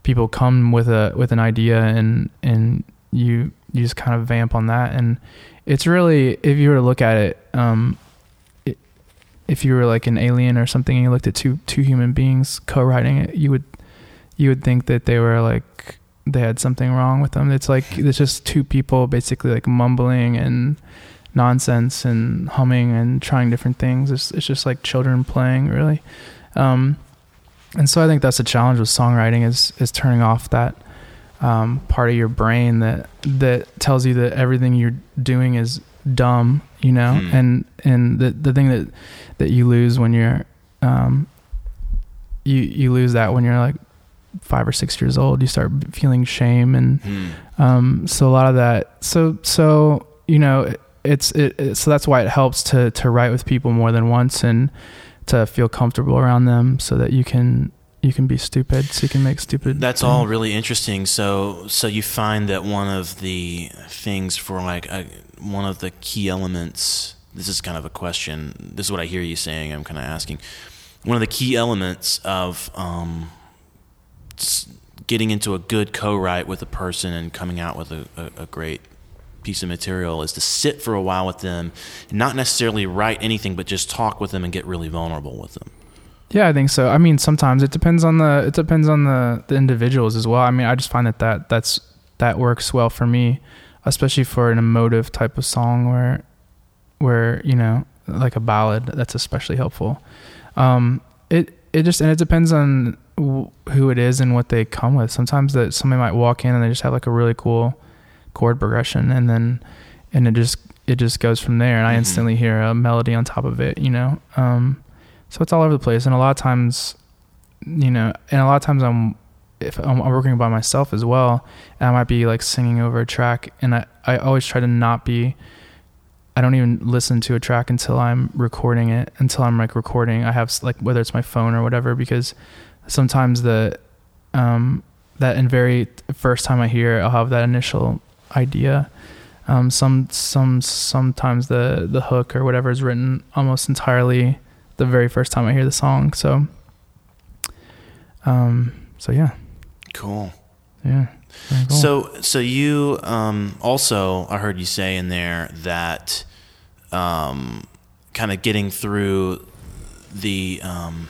people come with a with an idea, and and you you just kind of vamp on that. And it's really if you were to look at it um it, if you were like an alien or something and you looked at two two human beings co-writing it you would you would think that they were like they had something wrong with them. It's like it's just two people basically like mumbling and nonsense and humming and trying different things it's, it's just like children playing really um and so i think that's a challenge with songwriting is is turning off that um, part of your brain that that tells you that everything you're doing is dumb, you know, Hmm. and and the the thing that that you lose when you're um, you you lose that when you're like five or six years old. You start feeling shame and Hmm. um, so a lot of that. So so you know it's it, it. So that's why it helps to to write with people more than once and to feel comfortable around them, so that you can you can be stupid, so you can make stupid. That's all really interesting. So, so you find that one of the things for like uh one of the key elements. This is kind of a question. This is what I hear you saying. I'm kind of asking. One of the key elements of um, getting into a good co-write with a person and coming out with a, a, a great piece of material is to sit for a while with them, not necessarily write anything, but just talk with them and get really vulnerable with them. Yeah, I think so. I mean, sometimes it depends on the it depends on the the individuals as well. I mean, I just find that that that's that works well for me, especially for an emotive type of song where where you know like a ballad. That's especially helpful. Um, it it just and it depends on who it is and what they come with. Sometimes that somebody might walk in and they just have like a really cool chord progression, and then and it just it just goes from there, and I Mhm. instantly hear a melody on top of it. You know. Um, so it's all over the place, and a lot of times, you know, and a lot of times I'm if I'm working by myself as well, and I might be like singing over a track, and I I always try to not be. I don't even listen to a track until I'm recording it. Until I'm like recording, I have like whether it's my phone or whatever, because sometimes the um that and very first time I hear, it, I'll have that initial idea. Um, some some sometimes the the hook or whatever is written almost entirely the very first time I hear the song. So, um, so yeah, Cool. yeah. Cool. So, so you um, also, I heard you say in there that um, kind of getting through the, um,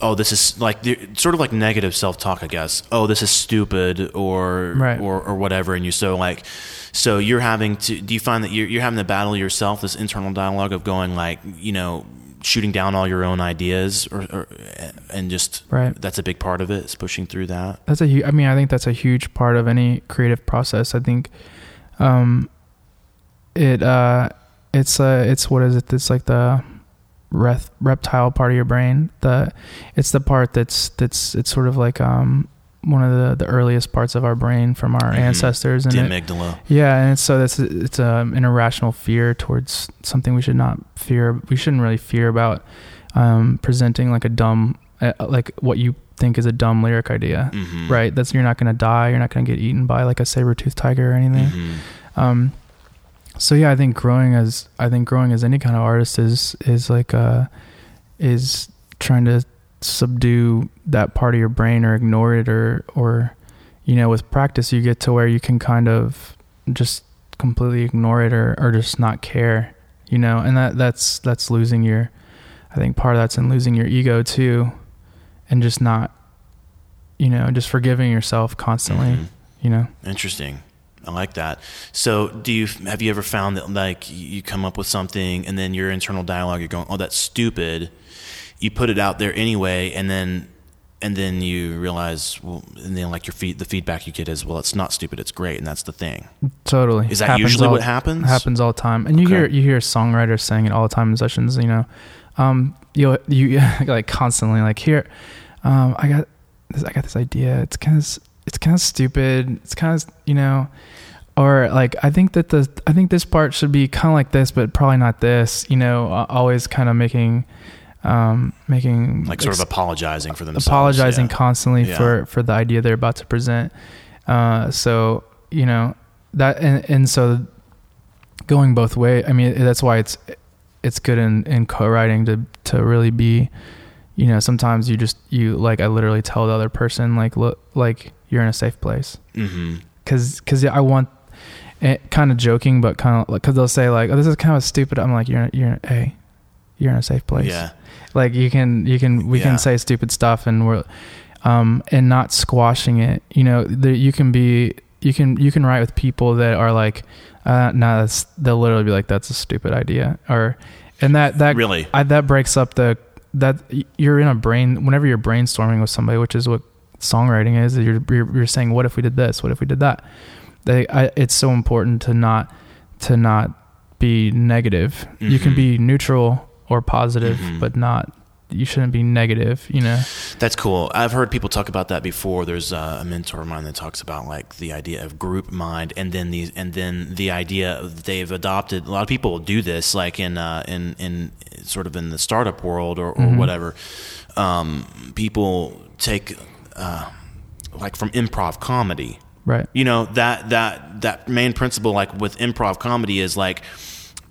oh, this is like sort of like negative self-talk, I guess. Oh, this is stupid, or Right. or or whatever, and you so like, so you're having to. Do you find that you're you're having to battle yourself this internal dialogue of going like, you know, shooting down all your own ideas, or, or and just Right. That's a big part of it. Is pushing through that. that's a hu- I mean, I think that's a huge part of any creative process. I think, um, it uh, it's uh, it's what is it? It's like the reth- reptile part of your brain. The it's the part that's that's it's sort of like um one of the the earliest parts of our brain from our Mhm. ancestors and The it- amygdala. Yeah, and it's, so that's it's um, an irrational fear towards something we should not fear. We shouldn't really fear about um, presenting like a dumb, uh, like what you think is a dumb lyric idea, Mhm. right? That's you're not gonna die. You're not gonna get eaten by like a saber tooth tiger or anything. Mhm. Um, so yeah, I think growing as I think growing as any kind of artist is is like uh is trying to subdue that part of your brain or ignore it or or you know with practice you get to where you can kind of just completely ignore it or or just not care you know and that that's that's losing your I think part of that's in losing your ego too and just not you know just forgiving yourself constantly Mhm. you know Interesting. I like that. So, do you have you ever found that like you come up with something and then your internal dialogue, you're going, "Oh, that's stupid." You put it out there anyway, and then and then you realize, well, and then like your feed, the feedback you get is, "Well, it's not stupid; it's great," and that's the thing. Totally. Is that Happens usually all- what happens? Happens all the time, and you Okay. hear you hear songwriters saying it all the time in sessions. You know, um, you you like constantly like here, um, I got this, I got this idea. It's kind of it's kind of stupid. It's kind of you know, or like I think that the I think this part should be kind of like this, but probably not this. You know, always kind of making, um, making Like sort of apologizing for themselves. apologizing yeah. constantly Yeah. for for the idea they're about to present uh so you know that and, and so going both way i mean that's why it's it's good in in co-writing to to really be you know sometimes you just you like i literally tell the other person like look like you're in a safe place because because i want it kind of joking but kind of like because they'll say like oh this is kind of stupid i'm like you're you're in, hey you're in a safe place Yeah. like you can you can we Yeah. can say stupid stuff and we're um and not squashing it you know there, you can be you can you can write with people that are like uh no that's they'll literally be like that's a stupid idea or and that that Really. I, that breaks up the that you're in a brain whenever you're brainstorming with somebody which is what songwriting is. You're, you're you're saying, what if we did this? What if we did that? They, I, it's so important to not to not be negative. You can Mhm. be neutral or positive, Mhm. but not. You shouldn't be negative. You know. That's cool. I've heard people talk about that before. There's uh, a mentor of mine that talks about like the idea of group mind, and then these, and then the idea that they've adopted. A lot of people do this, like in uh, in in sort of in the startup world or, or Mhm. whatever. Um, people take uh, like from improv comedy. Right. You know that that that main principle, like with improv comedy, is like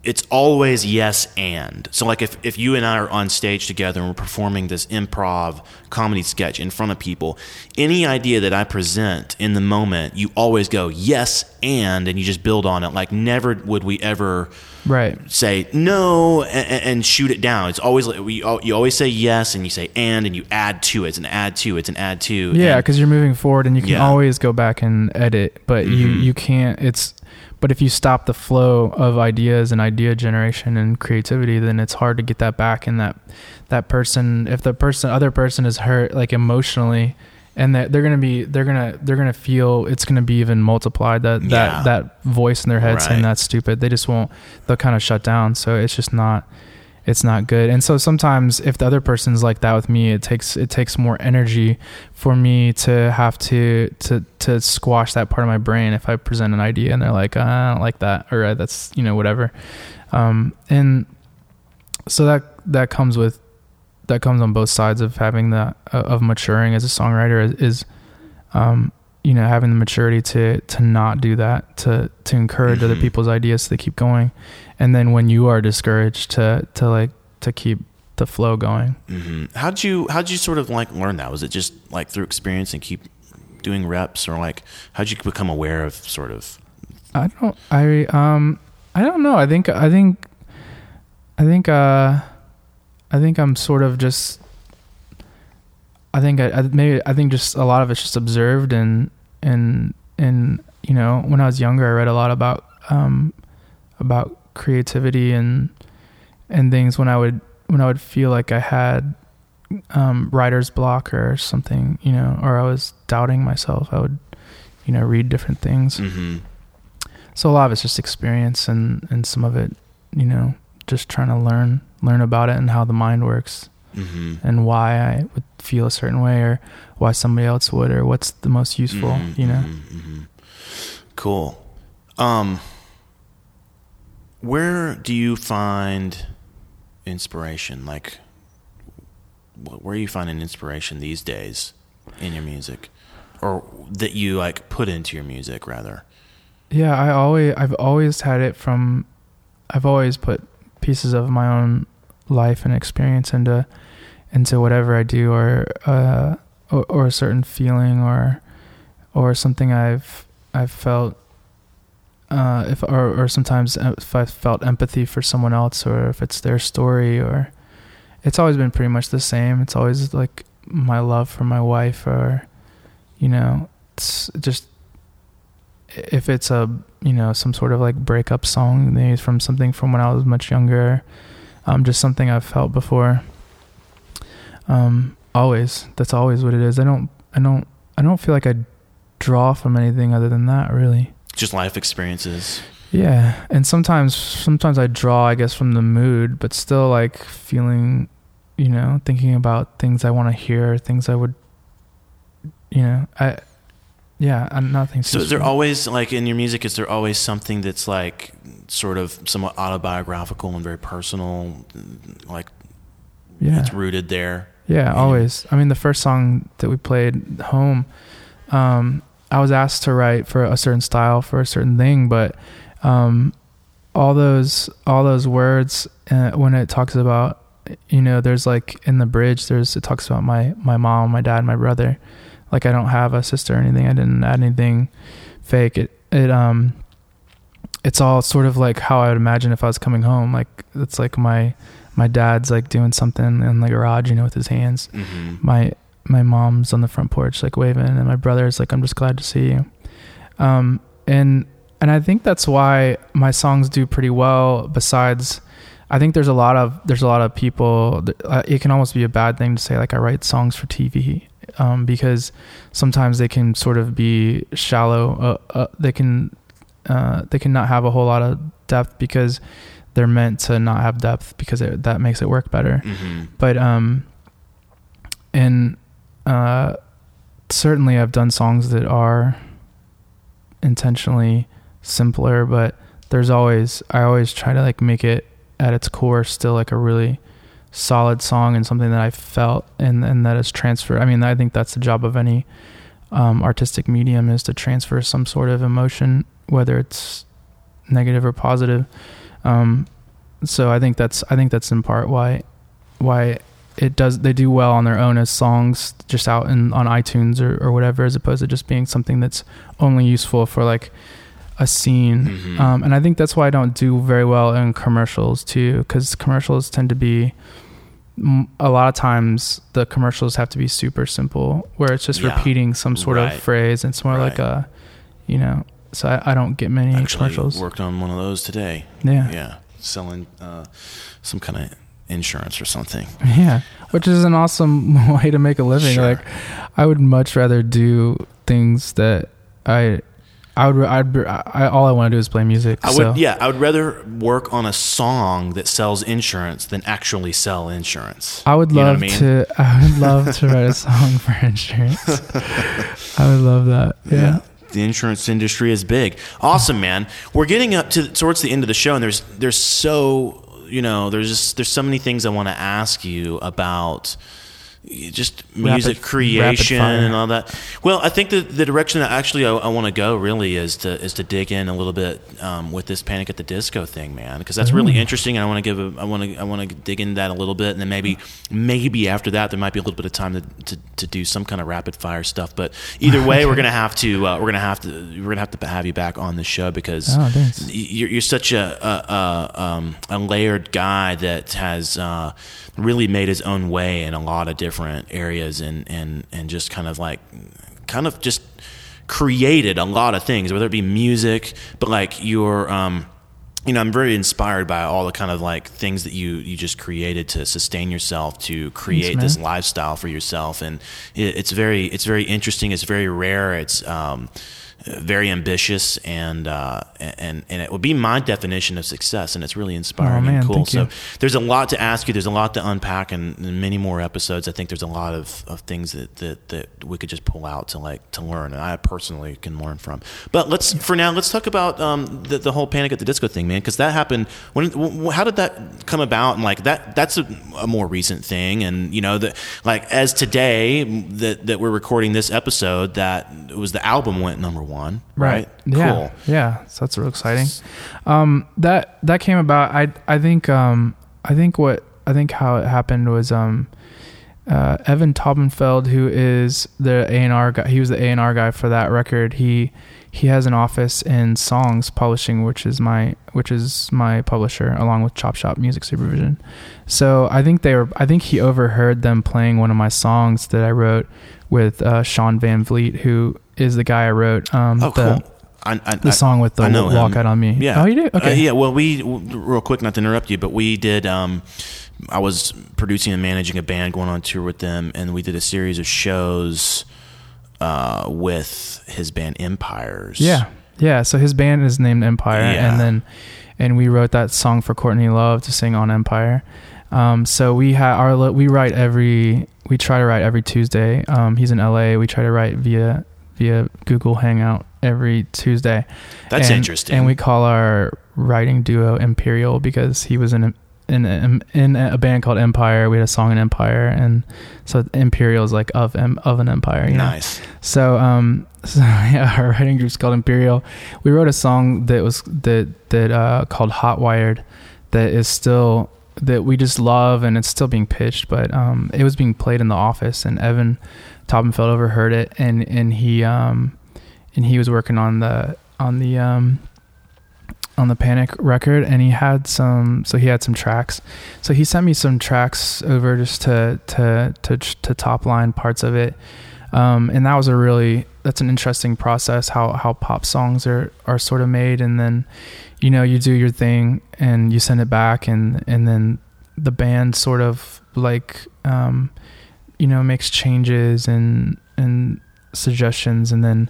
it's always yes and. So like if, if you and I are on stage together and we're performing this improv comedy sketch in front of people, any idea that I present in the moment, you always go yes and and you just build on it. Like never would we ever Right. say no and, and shoot it down. It's always like we you always say yes and you say and and you add to it. It's an add to it's an add to. Yeah, because you're moving forward, and you can Yeah. always go back and edit, but you Mhm. you can't. It's but if you stop the flow of ideas and idea generation and creativity, then it's hard to get that back. And that that person, if the person other person is hurt like emotionally, and that they're gonna be they're gonna they're gonna feel it's gonna be even multiplied that Yeah. that that voice in their head saying that's stupid. They just won't. They'll kind of shut down. So it's just not it's not good. And so sometimes if the other person's like that with me, it takes it takes more energy for me to have to to to squash that part of my brain if I present an idea and they're like, "Uh, I don't like that or uh, that's you know whatever. Um, and so that that comes with that comes on both sides of having the uh, of maturing as a songwriter is, is um, you know having the maturity to to not do that to to encourage other Mhm. people's ideas so they keep going and then when you are discouraged to to like to keep the flow going hmm How'd you how'd you sort of like learn that? Was it just like through experience and keep doing reps, or like how'd you become aware of sort of? i don't i um i don't know i think i think i think uh i think i'm sort of just i think I, I maybe i think just a lot of it's just observed and and and you know when i was younger i read a lot about um about creativity and and things when i would when i would feel like i had um writer's block or something you know or i was doubting myself. I would you know read different things. Hmm so a lot of it's just experience and and some of it you know just trying to learn learn about it and how the mind works hmm and why i would feel a certain way or why somebody else would or what's the most useful Mhm, you know mhm, mhm. Cool. Um, where do you find inspiration? Like, where are you finding inspiration these days in your music, or that you like put into your music rather? yeah i always i've always had it from i've always put pieces of my own life and experience into into whatever i do or uh or, or a certain feeling or or something i've i've felt uh if or, or sometimes if i felt empathy for someone else or if it's their story or it's always been pretty much the same it's always like my love for my wife or you know it's just if it's a you know some sort of like breakup song from something from when I was much younger, um, just something I've felt before. Um, always that's always what it is. I don't I don't I don't feel like I draw from anything other than that really. Just life experiences. Yeah, and sometimes sometimes I draw I guess from the mood, but still like feeling, you know, thinking about things I want to hear, things I would, you know, I. Yeah, I'm nothing. So is there always like in your music? Is there always something that's like sort of somewhat autobiographical and very personal, like yeah. it's rooted there? Yeah, always. I mean, the first song that we played, "Home," um, I was asked to write for a certain style for a certain thing, but um, all those all those words uh, when it talks about, you know, there's like in the bridge, there's it talks about my my mom, my dad, my brother. Like I don't have a sister or anything. I didn't add anything fake. It it um, it's all sort of like how I would imagine if I was coming home. Like it's like my my dad's like doing something in the garage, you know, with his hands. Mm-hmm. My my mom's on the front porch like waving, and my brother's like, "I'm just glad to see you." Um, and and I think that's why my songs do pretty well. Besides, I think there's a lot of there's a lot of people. that- Uh, it can almost be a bad thing to say like I write songs for TV. um, because sometimes they can sort of be shallow. Uh, uh, they can uh, they can not have a whole lot of depth because they're meant to not have depth because it, that makes it work better. Mm-hmm. But um, and uh, certainly I've done songs that are intentionally simpler, but there's always I always try to like make it at its core still like a really solid song and something that I felt and and that is transferred. I mean, I think that's the job of any um, artistic medium is to transfer some sort of emotion, whether it's negative or positive. Um, so I think that's I think that's in part why why it does they do well on their own as songs just out in on iTunes or, or whatever as opposed to just being something that's only useful for like a scene Mhm. um, and I think that's why I don't do very well in commercials too because commercials tend to be a lot of times the commercials have to be super simple where it's just Yeah. repeating some sort Right. of phrase it's more like a you know so I, I don't get many Actually, commercials worked on one of those today. yeah. Yeah, selling uh, some kind of insurance or something. Yeah, which is an awesome way to make a living. Sure. Like, I would much rather do things that I, I would, I'd, I, all I want to do is play music. I so. would, yeah, I would rather work on a song that sells insurance than actually sell insurance. I would You know love I mean? to. I would love to write a song for insurance. I would love that. Yeah. The insurance industry is big. Awesome, man. We're getting up to towards the end of the show, and there's there's so you know there's just there's so many things I want to ask you about just music Rapid- creation and all that. Well, I think the the direction that actually I, I want to go really is to is to dig in a little bit um, with this Panic at the Disco thing, man, because that's really interesting, and I want to give a, I want to I want to dig into that a little bit, and then maybe maybe after that there might be a little bit of time to, to, to do some kind of rapid fire stuff. But either way, we're gonna have to uh, we're gonna have to we're gonna have to have you back on the show because Oh, you're, you're such a a, a, um, a layered guy that has uh, really made his own way in a lot of different areas and and and just kind of like kind of just created a lot of things whether it be music but like your um you know i'm very inspired by all the kind of like things that you you just created to sustain yourself to create man. this lifestyle for yourself. And it, it's very it's very interesting. It's very rare. It's um very ambitious and uh, and and it would be my definition of success and it's really inspiring Oh, man, and cool so you. there's a lot to ask you. There's a lot to unpack and, and many more episodes. I think there's a lot of, of things that, that that we could just pull out to like to learn and i personally can learn from. But let's for now let's talk about um, the, the whole panic at the disco thing man because that happened when how did that come about? And like that that's a, a more recent thing. And you know that like as today that that we're recording this episode that it was the album went number one right, Yeah. cool Yeah. So that's real exciting. Um, that that came about. I I think um I think what I think how it happened was um uh, Evan Taubenfeld, who is the A and R guy, he was the A and R guy for that record. He he has an office in Songs Publishing, which is my which is my publisher, along with Chop Shop Music Supervision. So I think they were. I think he overheard them playing one of my songs that I wrote with uh, Sean Van Vliet, who is the guy I wrote. Um, oh the, cool I, I, the song with the I know him. walk out on me. Yeah. Oh, you do? Okay. Uh, yeah. Well, we real quick, not to interrupt you, but we did. Um, I was producing and managing a band going on tour with them, and we did a series of shows uh, with his band Empires. Yeah. Yeah. So his band is named Empire, Yeah. and then and we wrote that song for Courtney Love to sing on Empire. Um, so we have our we write every we try to write every Tuesday. Um, he's in LA. We try to write via via Google Hangout every Tuesday. That's And- interesting. And we call our writing duo Imperial because he was in a, in a, in a band called Empire. We had a song in Empire, and so Imperial is like of of an empire. You know? nice. So um so yeah, our writing group's called Imperial. We wrote a song that was that that uh called Hot Wired that is still that we just love and it's still being pitched, but um it was being played in the office and Evan Taubenfeld overheard it and and he um and he was working on the on the um on the Panic record and he had some so he had some tracks. So he sent me some tracks over just to to to to top line parts of it um, and that was a really that's an interesting process how how pop songs are are sort of made and then you know you do your thing and you send it back and and then the band sort of like um you know makes changes and and suggestions and then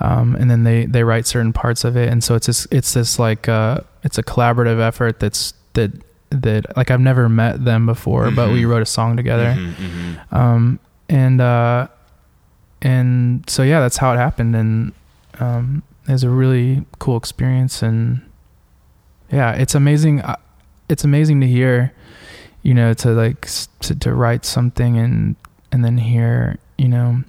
um, and then they they write certain parts of it and so it's this it's this like uh it's a collaborative effort that's that that like I've never met them before but we Mhm. wrote a song together Mhm, mhm. um and uh and so yeah that's how it happened and um it was a really cool experience and yeah it's amazing uh, it's amazing to hear you know to like to, to write something and and then hear you know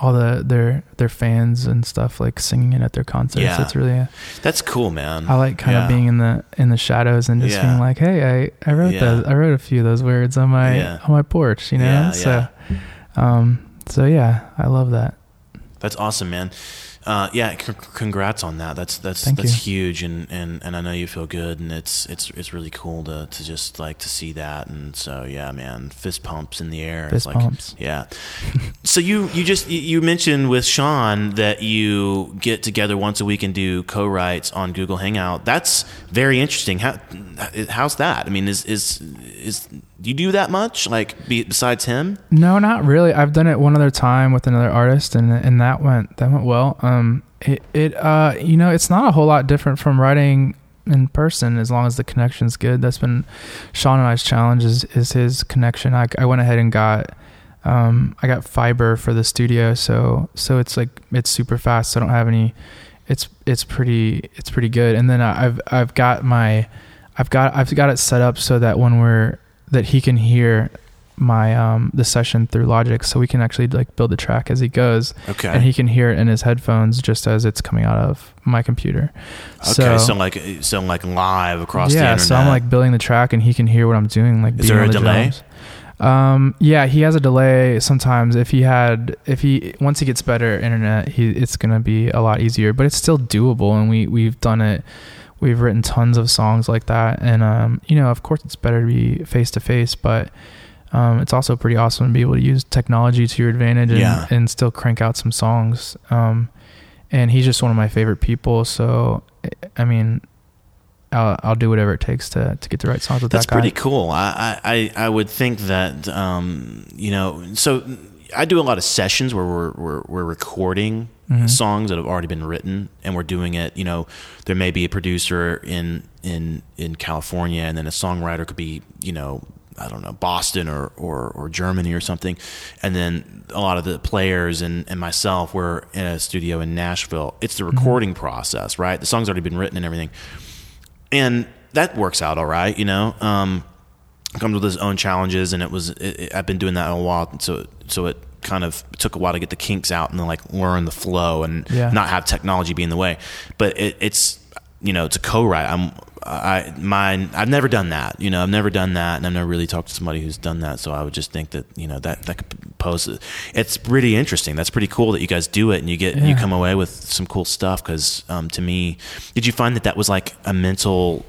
all the their their fans and stuff like singing it at their concerts Yeah. it's really That's cool, man. I like kind Yeah. of being in the in the shadows and just Yeah. being like, hey, I, I wrote Yeah. those I wrote a few of those words on my on my porch, you know. Yeah, so, um, so yeah, I love that. That's awesome, man. Uh, yeah, c- congrats on that. That's that's Thank that's you. huge, and, and, and I know you feel good, and it's it's it's really cool to, to just like to see that, and so yeah, man, fist pumps in the air. Fist like, pumps. Yeah. so you you just you- you mentioned with Sean that you get together once a week and do co-writes on Google Hangout. That's very interesting. How how's that? I mean, is is is do you do that much? Like be, besides him? No, not really. I've done it one other time with another artist, and and that went that went well. Um, it it uh, you know, it's not a whole lot different from writing in person as long as the connection's good. That's been Sean and I's challenge is is his connection. I I went ahead and got. Um, I got fiber for the studio, so so it's like it's super fast. So I don't have any. It's it's pretty it's pretty good. And then I- I've I've got my, I've got I've got it set up so that when we're that he can hear my um the session through Logic, so we can actually like build the track as he goes, Okay. and he can hear it in his headphones just as it's coming out of my computer. okay. So, like so like live across the yeah, internet. so I'm like building the track, and he can hear what I'm doing. Like, Is there a the delay? drums. Um, yeah, he has a delay sometimes. If he had, if he once he gets better internet, he it's gonna be a lot easier. But it's still doable, and we we've done it. We've written tons of songs like that, and um, you know, of course, it's better to be face to face, but um, it's also pretty awesome to be able to use technology to your advantage and, Yeah. and still crank out some songs. Um, and he's just one of my favorite people. So, I mean, I'll, I'll do whatever it takes to, to get the right songs with That's that guy. That's pretty cool. I, I, I would think that, um, you know, so I do a lot of sessions where we're, we're, we're recording Mhm. songs that have already been written and we're doing it, you know, there may be a producer in, in, in California and then a songwriter could be, you know, I don't know, Boston or, or, or Germany or something. And then a lot of the players and, and myself, we're in a studio in Nashville. It's the recording process, right? The song's already been written and everything and that works out all right, you know. Um, comes with its own challenges, and it was. It, it- I've been doing that a while, so so it kind of took a while to get the kinks out and then like learn the flow and Yeah. not have technology be in the way. But it, it's you know it's a co-write. I'm I mine. I've never done that. You know, I've never done that, and I've never really talked to somebody who's done that. So I would just think that you know that that could pose. It's pretty interesting. That's pretty cool that you guys do it and you get you come away with some cool stuff. Because um, to me, did you find that that was like a mental?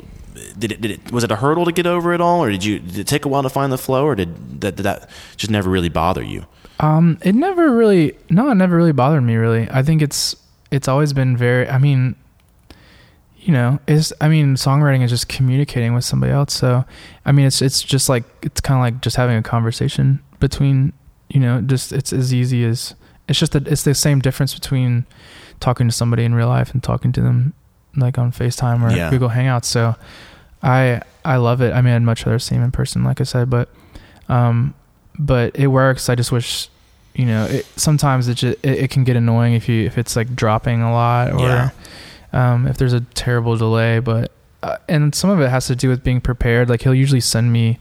Did it, did it was it a hurdle to get over it all, or did you did it take a while to find the flow, or did that did that just never really bother you? Um, it never really, no, it never really bothered me really. I think it's, it's always been very, I mean, you know, it's, I mean, songwriting is just communicating with somebody else. So, I mean, it's, it's just like, it's kind of like just having a conversation between, you know, just, it's as easy as, it's just that it's the same difference between talking to somebody in real life and talking to them like on FaceTime or Yeah. Google Hangouts. So I, I love it. I mean, I'd much rather see him in person, like I said, but, um, but it works. I just wish, you know, it, sometimes it, just, it it can get annoying if you if it's like dropping a lot or Yeah. um, if there's a terrible delay. But uh, and some of it has to do with being prepared. Like he'll usually send me.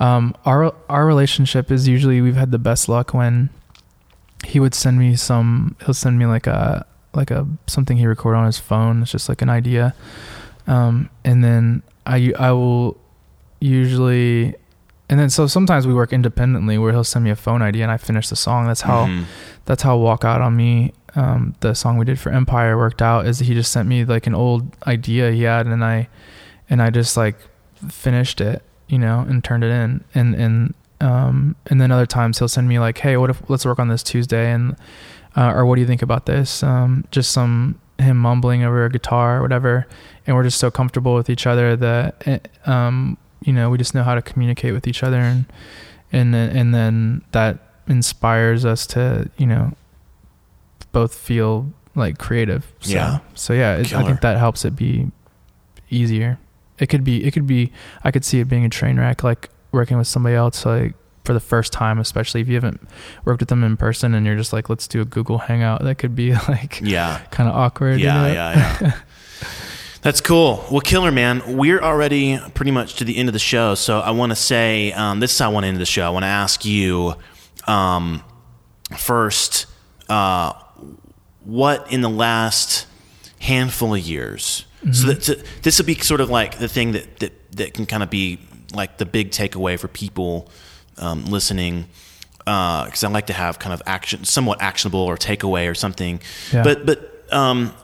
Um, our our relationship is usually we've had the best luck when he would send me some. He'll send me like a like a something he recorded on his phone. It's just like an idea, um, and then I I will usually and then so sometimes we work independently where he'll send me a phone idea and I finish the song. That's how Mhm. that's how Walk Out on Me, um, the song we did for Empire worked out is he just sent me like an old idea he had and I and I just like finished it, you know, and turned it in. And and um and then other times he'll send me like, Hey, what if let's work on this Tuesday and uh, or what do you think about this? Um just some him mumbling over a guitar or whatever and we're just so comfortable with each other that eh, um you know we just know how to communicate with each other and and then, and then that inspires us to you know both feel like creative. So, Yeah. So yeah, it, I think that helps it be easier. It could be. It could be. I could see it being a train wreck, like working with somebody else, like for the first time, especially if you haven't worked with them in person, and you're just like, let's do a Google Hangout. That could be like Yeah. kind of awkward. you Yeah, know? yeah, yeah. That's cool. Well, killer, man. We're already pretty much to the end of the show. So I want to say um, this is how I want to end the show. I want to ask you um, first uh, what in the last handful of years. So that, to, this would be sort of like the thing that, that, that can kind of be like the big takeaway for people um, listening. Because I like to have kind of action, somewhat actionable or takeaway or something. Yeah. But but um,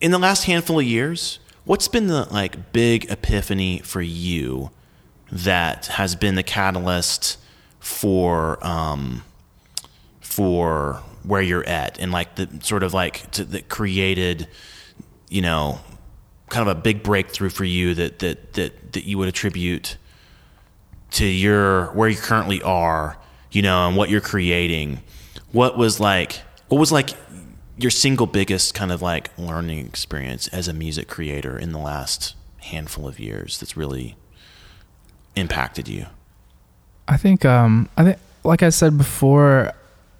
in the last handful of years, what's been the like big epiphany for you that has been the catalyst for um, for where you're at and like the sort of like to, that created, you know, kind of a big breakthrough for you that that that that you would attribute to your where you currently are, you know, and what you're creating. What was like what was like your single biggest kind of like learning experience as a music creator in the last handful of years that's really impacted you? I think um I think like I said before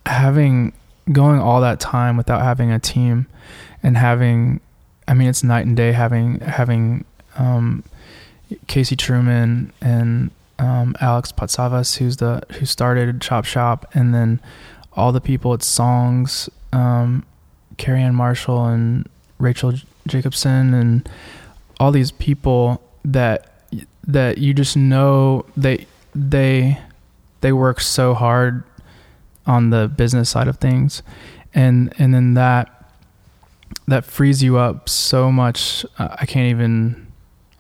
having going all that time without having a team and having I mean it's night and day having having um Casey Truman and um Alex Patsavas who's the who started Chop Shop and then all the people at Songs um Carrie Ann Marshall and Rachel Jacobson and all these people that that you just know they they they work so hard on the business side of things. And and then that that frees you up so much. I can't even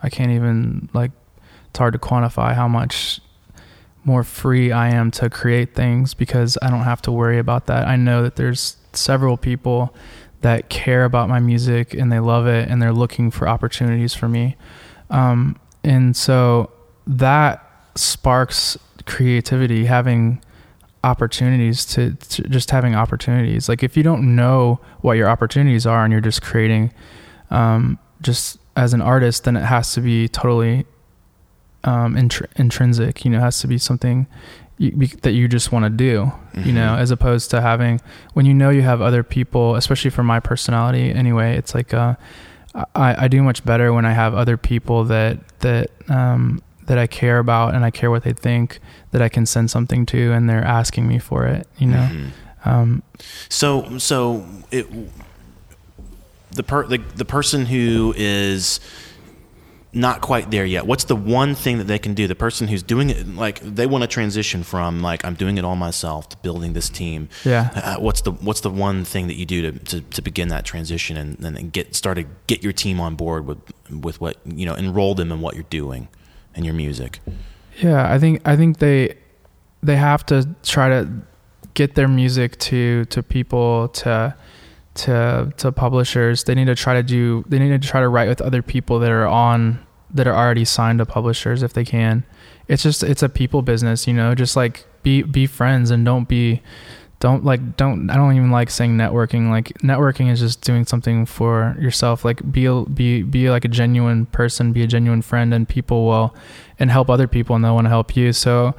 i can't even like it's hard to quantify how much more free i am to create things because i don't have to worry about that. I know that there's several people that care about my music and they love it and they're looking for opportunities for me. Um, and so that sparks creativity having opportunities to, to just having opportunities. Like if you don't know what your opportunities are and you're just creating um, just as an artist then it has to be totally um, intr- intrinsic you know it has to be something you, that you just want to do you know as opposed to having when you know you have other people especially for my personality anyway it's like uh, I, I do much better when I have other people that that um, that I care about and I care what they think that I can send something to and they're asking me for it you know Mm-hmm. um, So so it the per the, the person who is not quite there yet. What's the one thing that they can do? The person who's doing it like they want to transition from like I'm doing it all myself to building this team. Yeah. Uh, what's the what's the one thing that you do to, to, to begin that transition and then get started get your team on board with with what you know enroll them in what you're doing and your music. Yeah, I think I think they they have to try to get their music to to people to to to publishers. They need to try to do they need to try to write with other people that are on that are already signed to publishers if they can. It's just it's a people business, you know, just like be be friends and don't be don't like don't I don't even like saying networking. Like networking is just doing something for yourself. Like be be be like a genuine person, be a genuine friend, and people will and help other people, and they'll want to help you. So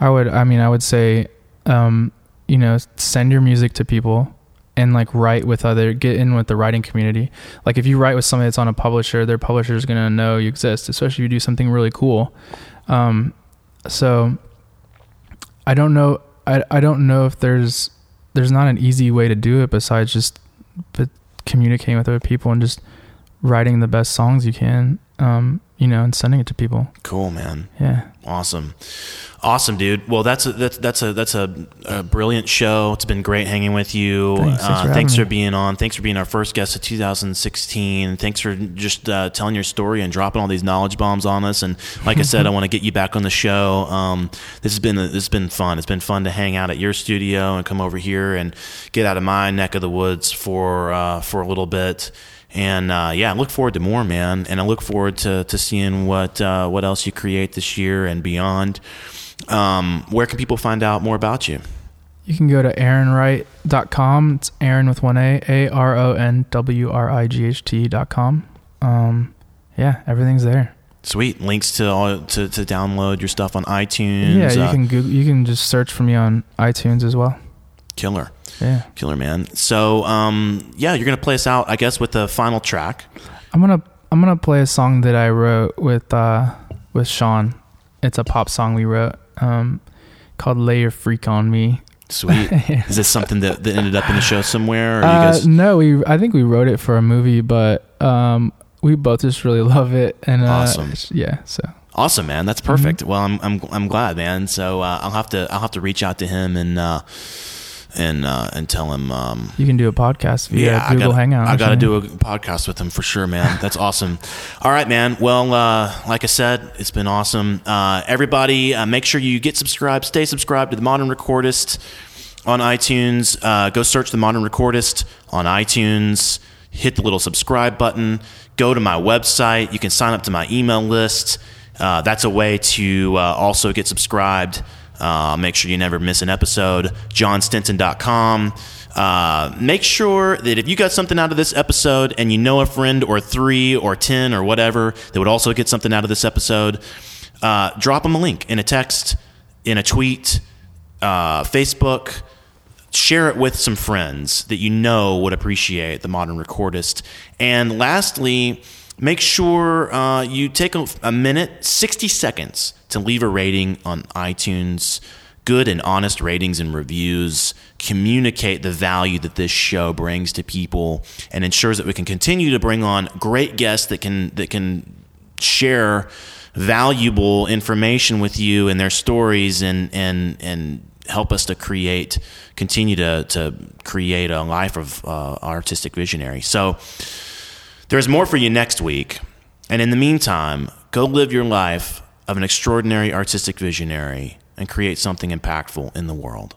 I would I mean I would say, um, you know, send your music to people and like write with other get in with the writing community. Like if you write with somebody that's on a publisher, their publisher is gonna know you exist, especially if you do something really cool. Um, so I don't know. I, I don't know if there's there's not an easy way to do it besides just but communicating with other people and just writing the best songs you can. Um, you know, and sending it to people. Cool, man. Yeah. Awesome, awesome, dude. Well, that's a that's that's a that's a, a brilliant show. It's been great hanging with you. Thanks. Thanks uh, for thanks for being on. Thanks for being our first guest of 2016. Thanks for just uh, telling your story and dropping all these knowledge bombs on us. And like I said, I want to get you back on the show. Um, this has been this has been fun. It's been fun to hang out at your studio and come over here and get out of my neck of the woods for uh, for a little bit. And uh, yeah, I look forward to more, man. And I look forward to, to seeing what uh, what else you create this year and beyond. Um, where can people find out more about you? You can go to aronwright.com. It's Aron with one A, A R O N W R I G H T.com. Um, yeah, everything's there. Sweet links to all to, to download your stuff on iTunes. Yeah, you uh, can Google, you can just search for me on iTunes as well. Killer, Yeah, killer man. So um, yeah, you're gonna play us out, I guess, with the final track. I'm gonna I'm gonna play a song that I wrote with uh with Sean. It's a pop song we wrote um called "Lay Your Freak on Me." Sweet. Is this something that, that ended up in the show somewhere? Or you Uh, no, we I think we wrote it for a movie, but um we both just really love it and uh, Awesome. Yeah, so Awesome, man. That's Mm-hmm. perfect. Well, I'm I'm I'm glad, man. So uh, I'll have to I'll have to reach out to him and uh, and uh, and tell him. Um, you can do a podcast via I Google gotta, Hangout. I got to do a podcast with him for sure, man. That's awesome. All right, man. Well, uh, like I said, it's been awesome. Uh, everybody, uh, make sure you get subscribed, stay subscribed to the Modern Recordist on iTunes. Uh, go search the Modern Recordist on iTunes. Hit the little subscribe button. Go to my website. You can sign up to my email list. Uh, that's a way to uh, also get subscribed. Uh, make sure you never miss an episode. jonstinson.com. Uh, make sure that if you got something out of this episode and you know a friend or three or 10 or whatever that would also get something out of this episode, uh, drop them a link in a text, in a tweet, uh, Facebook. Share it with some friends that you know would appreciate the modern recordist. And lastly, make sure uh, you take a, a minute, 60 seconds, to leave a rating on iTunes. Good and honest ratings and reviews communicate the value that this show brings to people and ensures that we can continue to bring on great guests that can that can share valuable information with you and their stories and and and help us to create continue to to create a life of uh, artistic visionary so there's more for you next week and in the meantime go live your life of an extraordinary artistic visionary and create something impactful in the world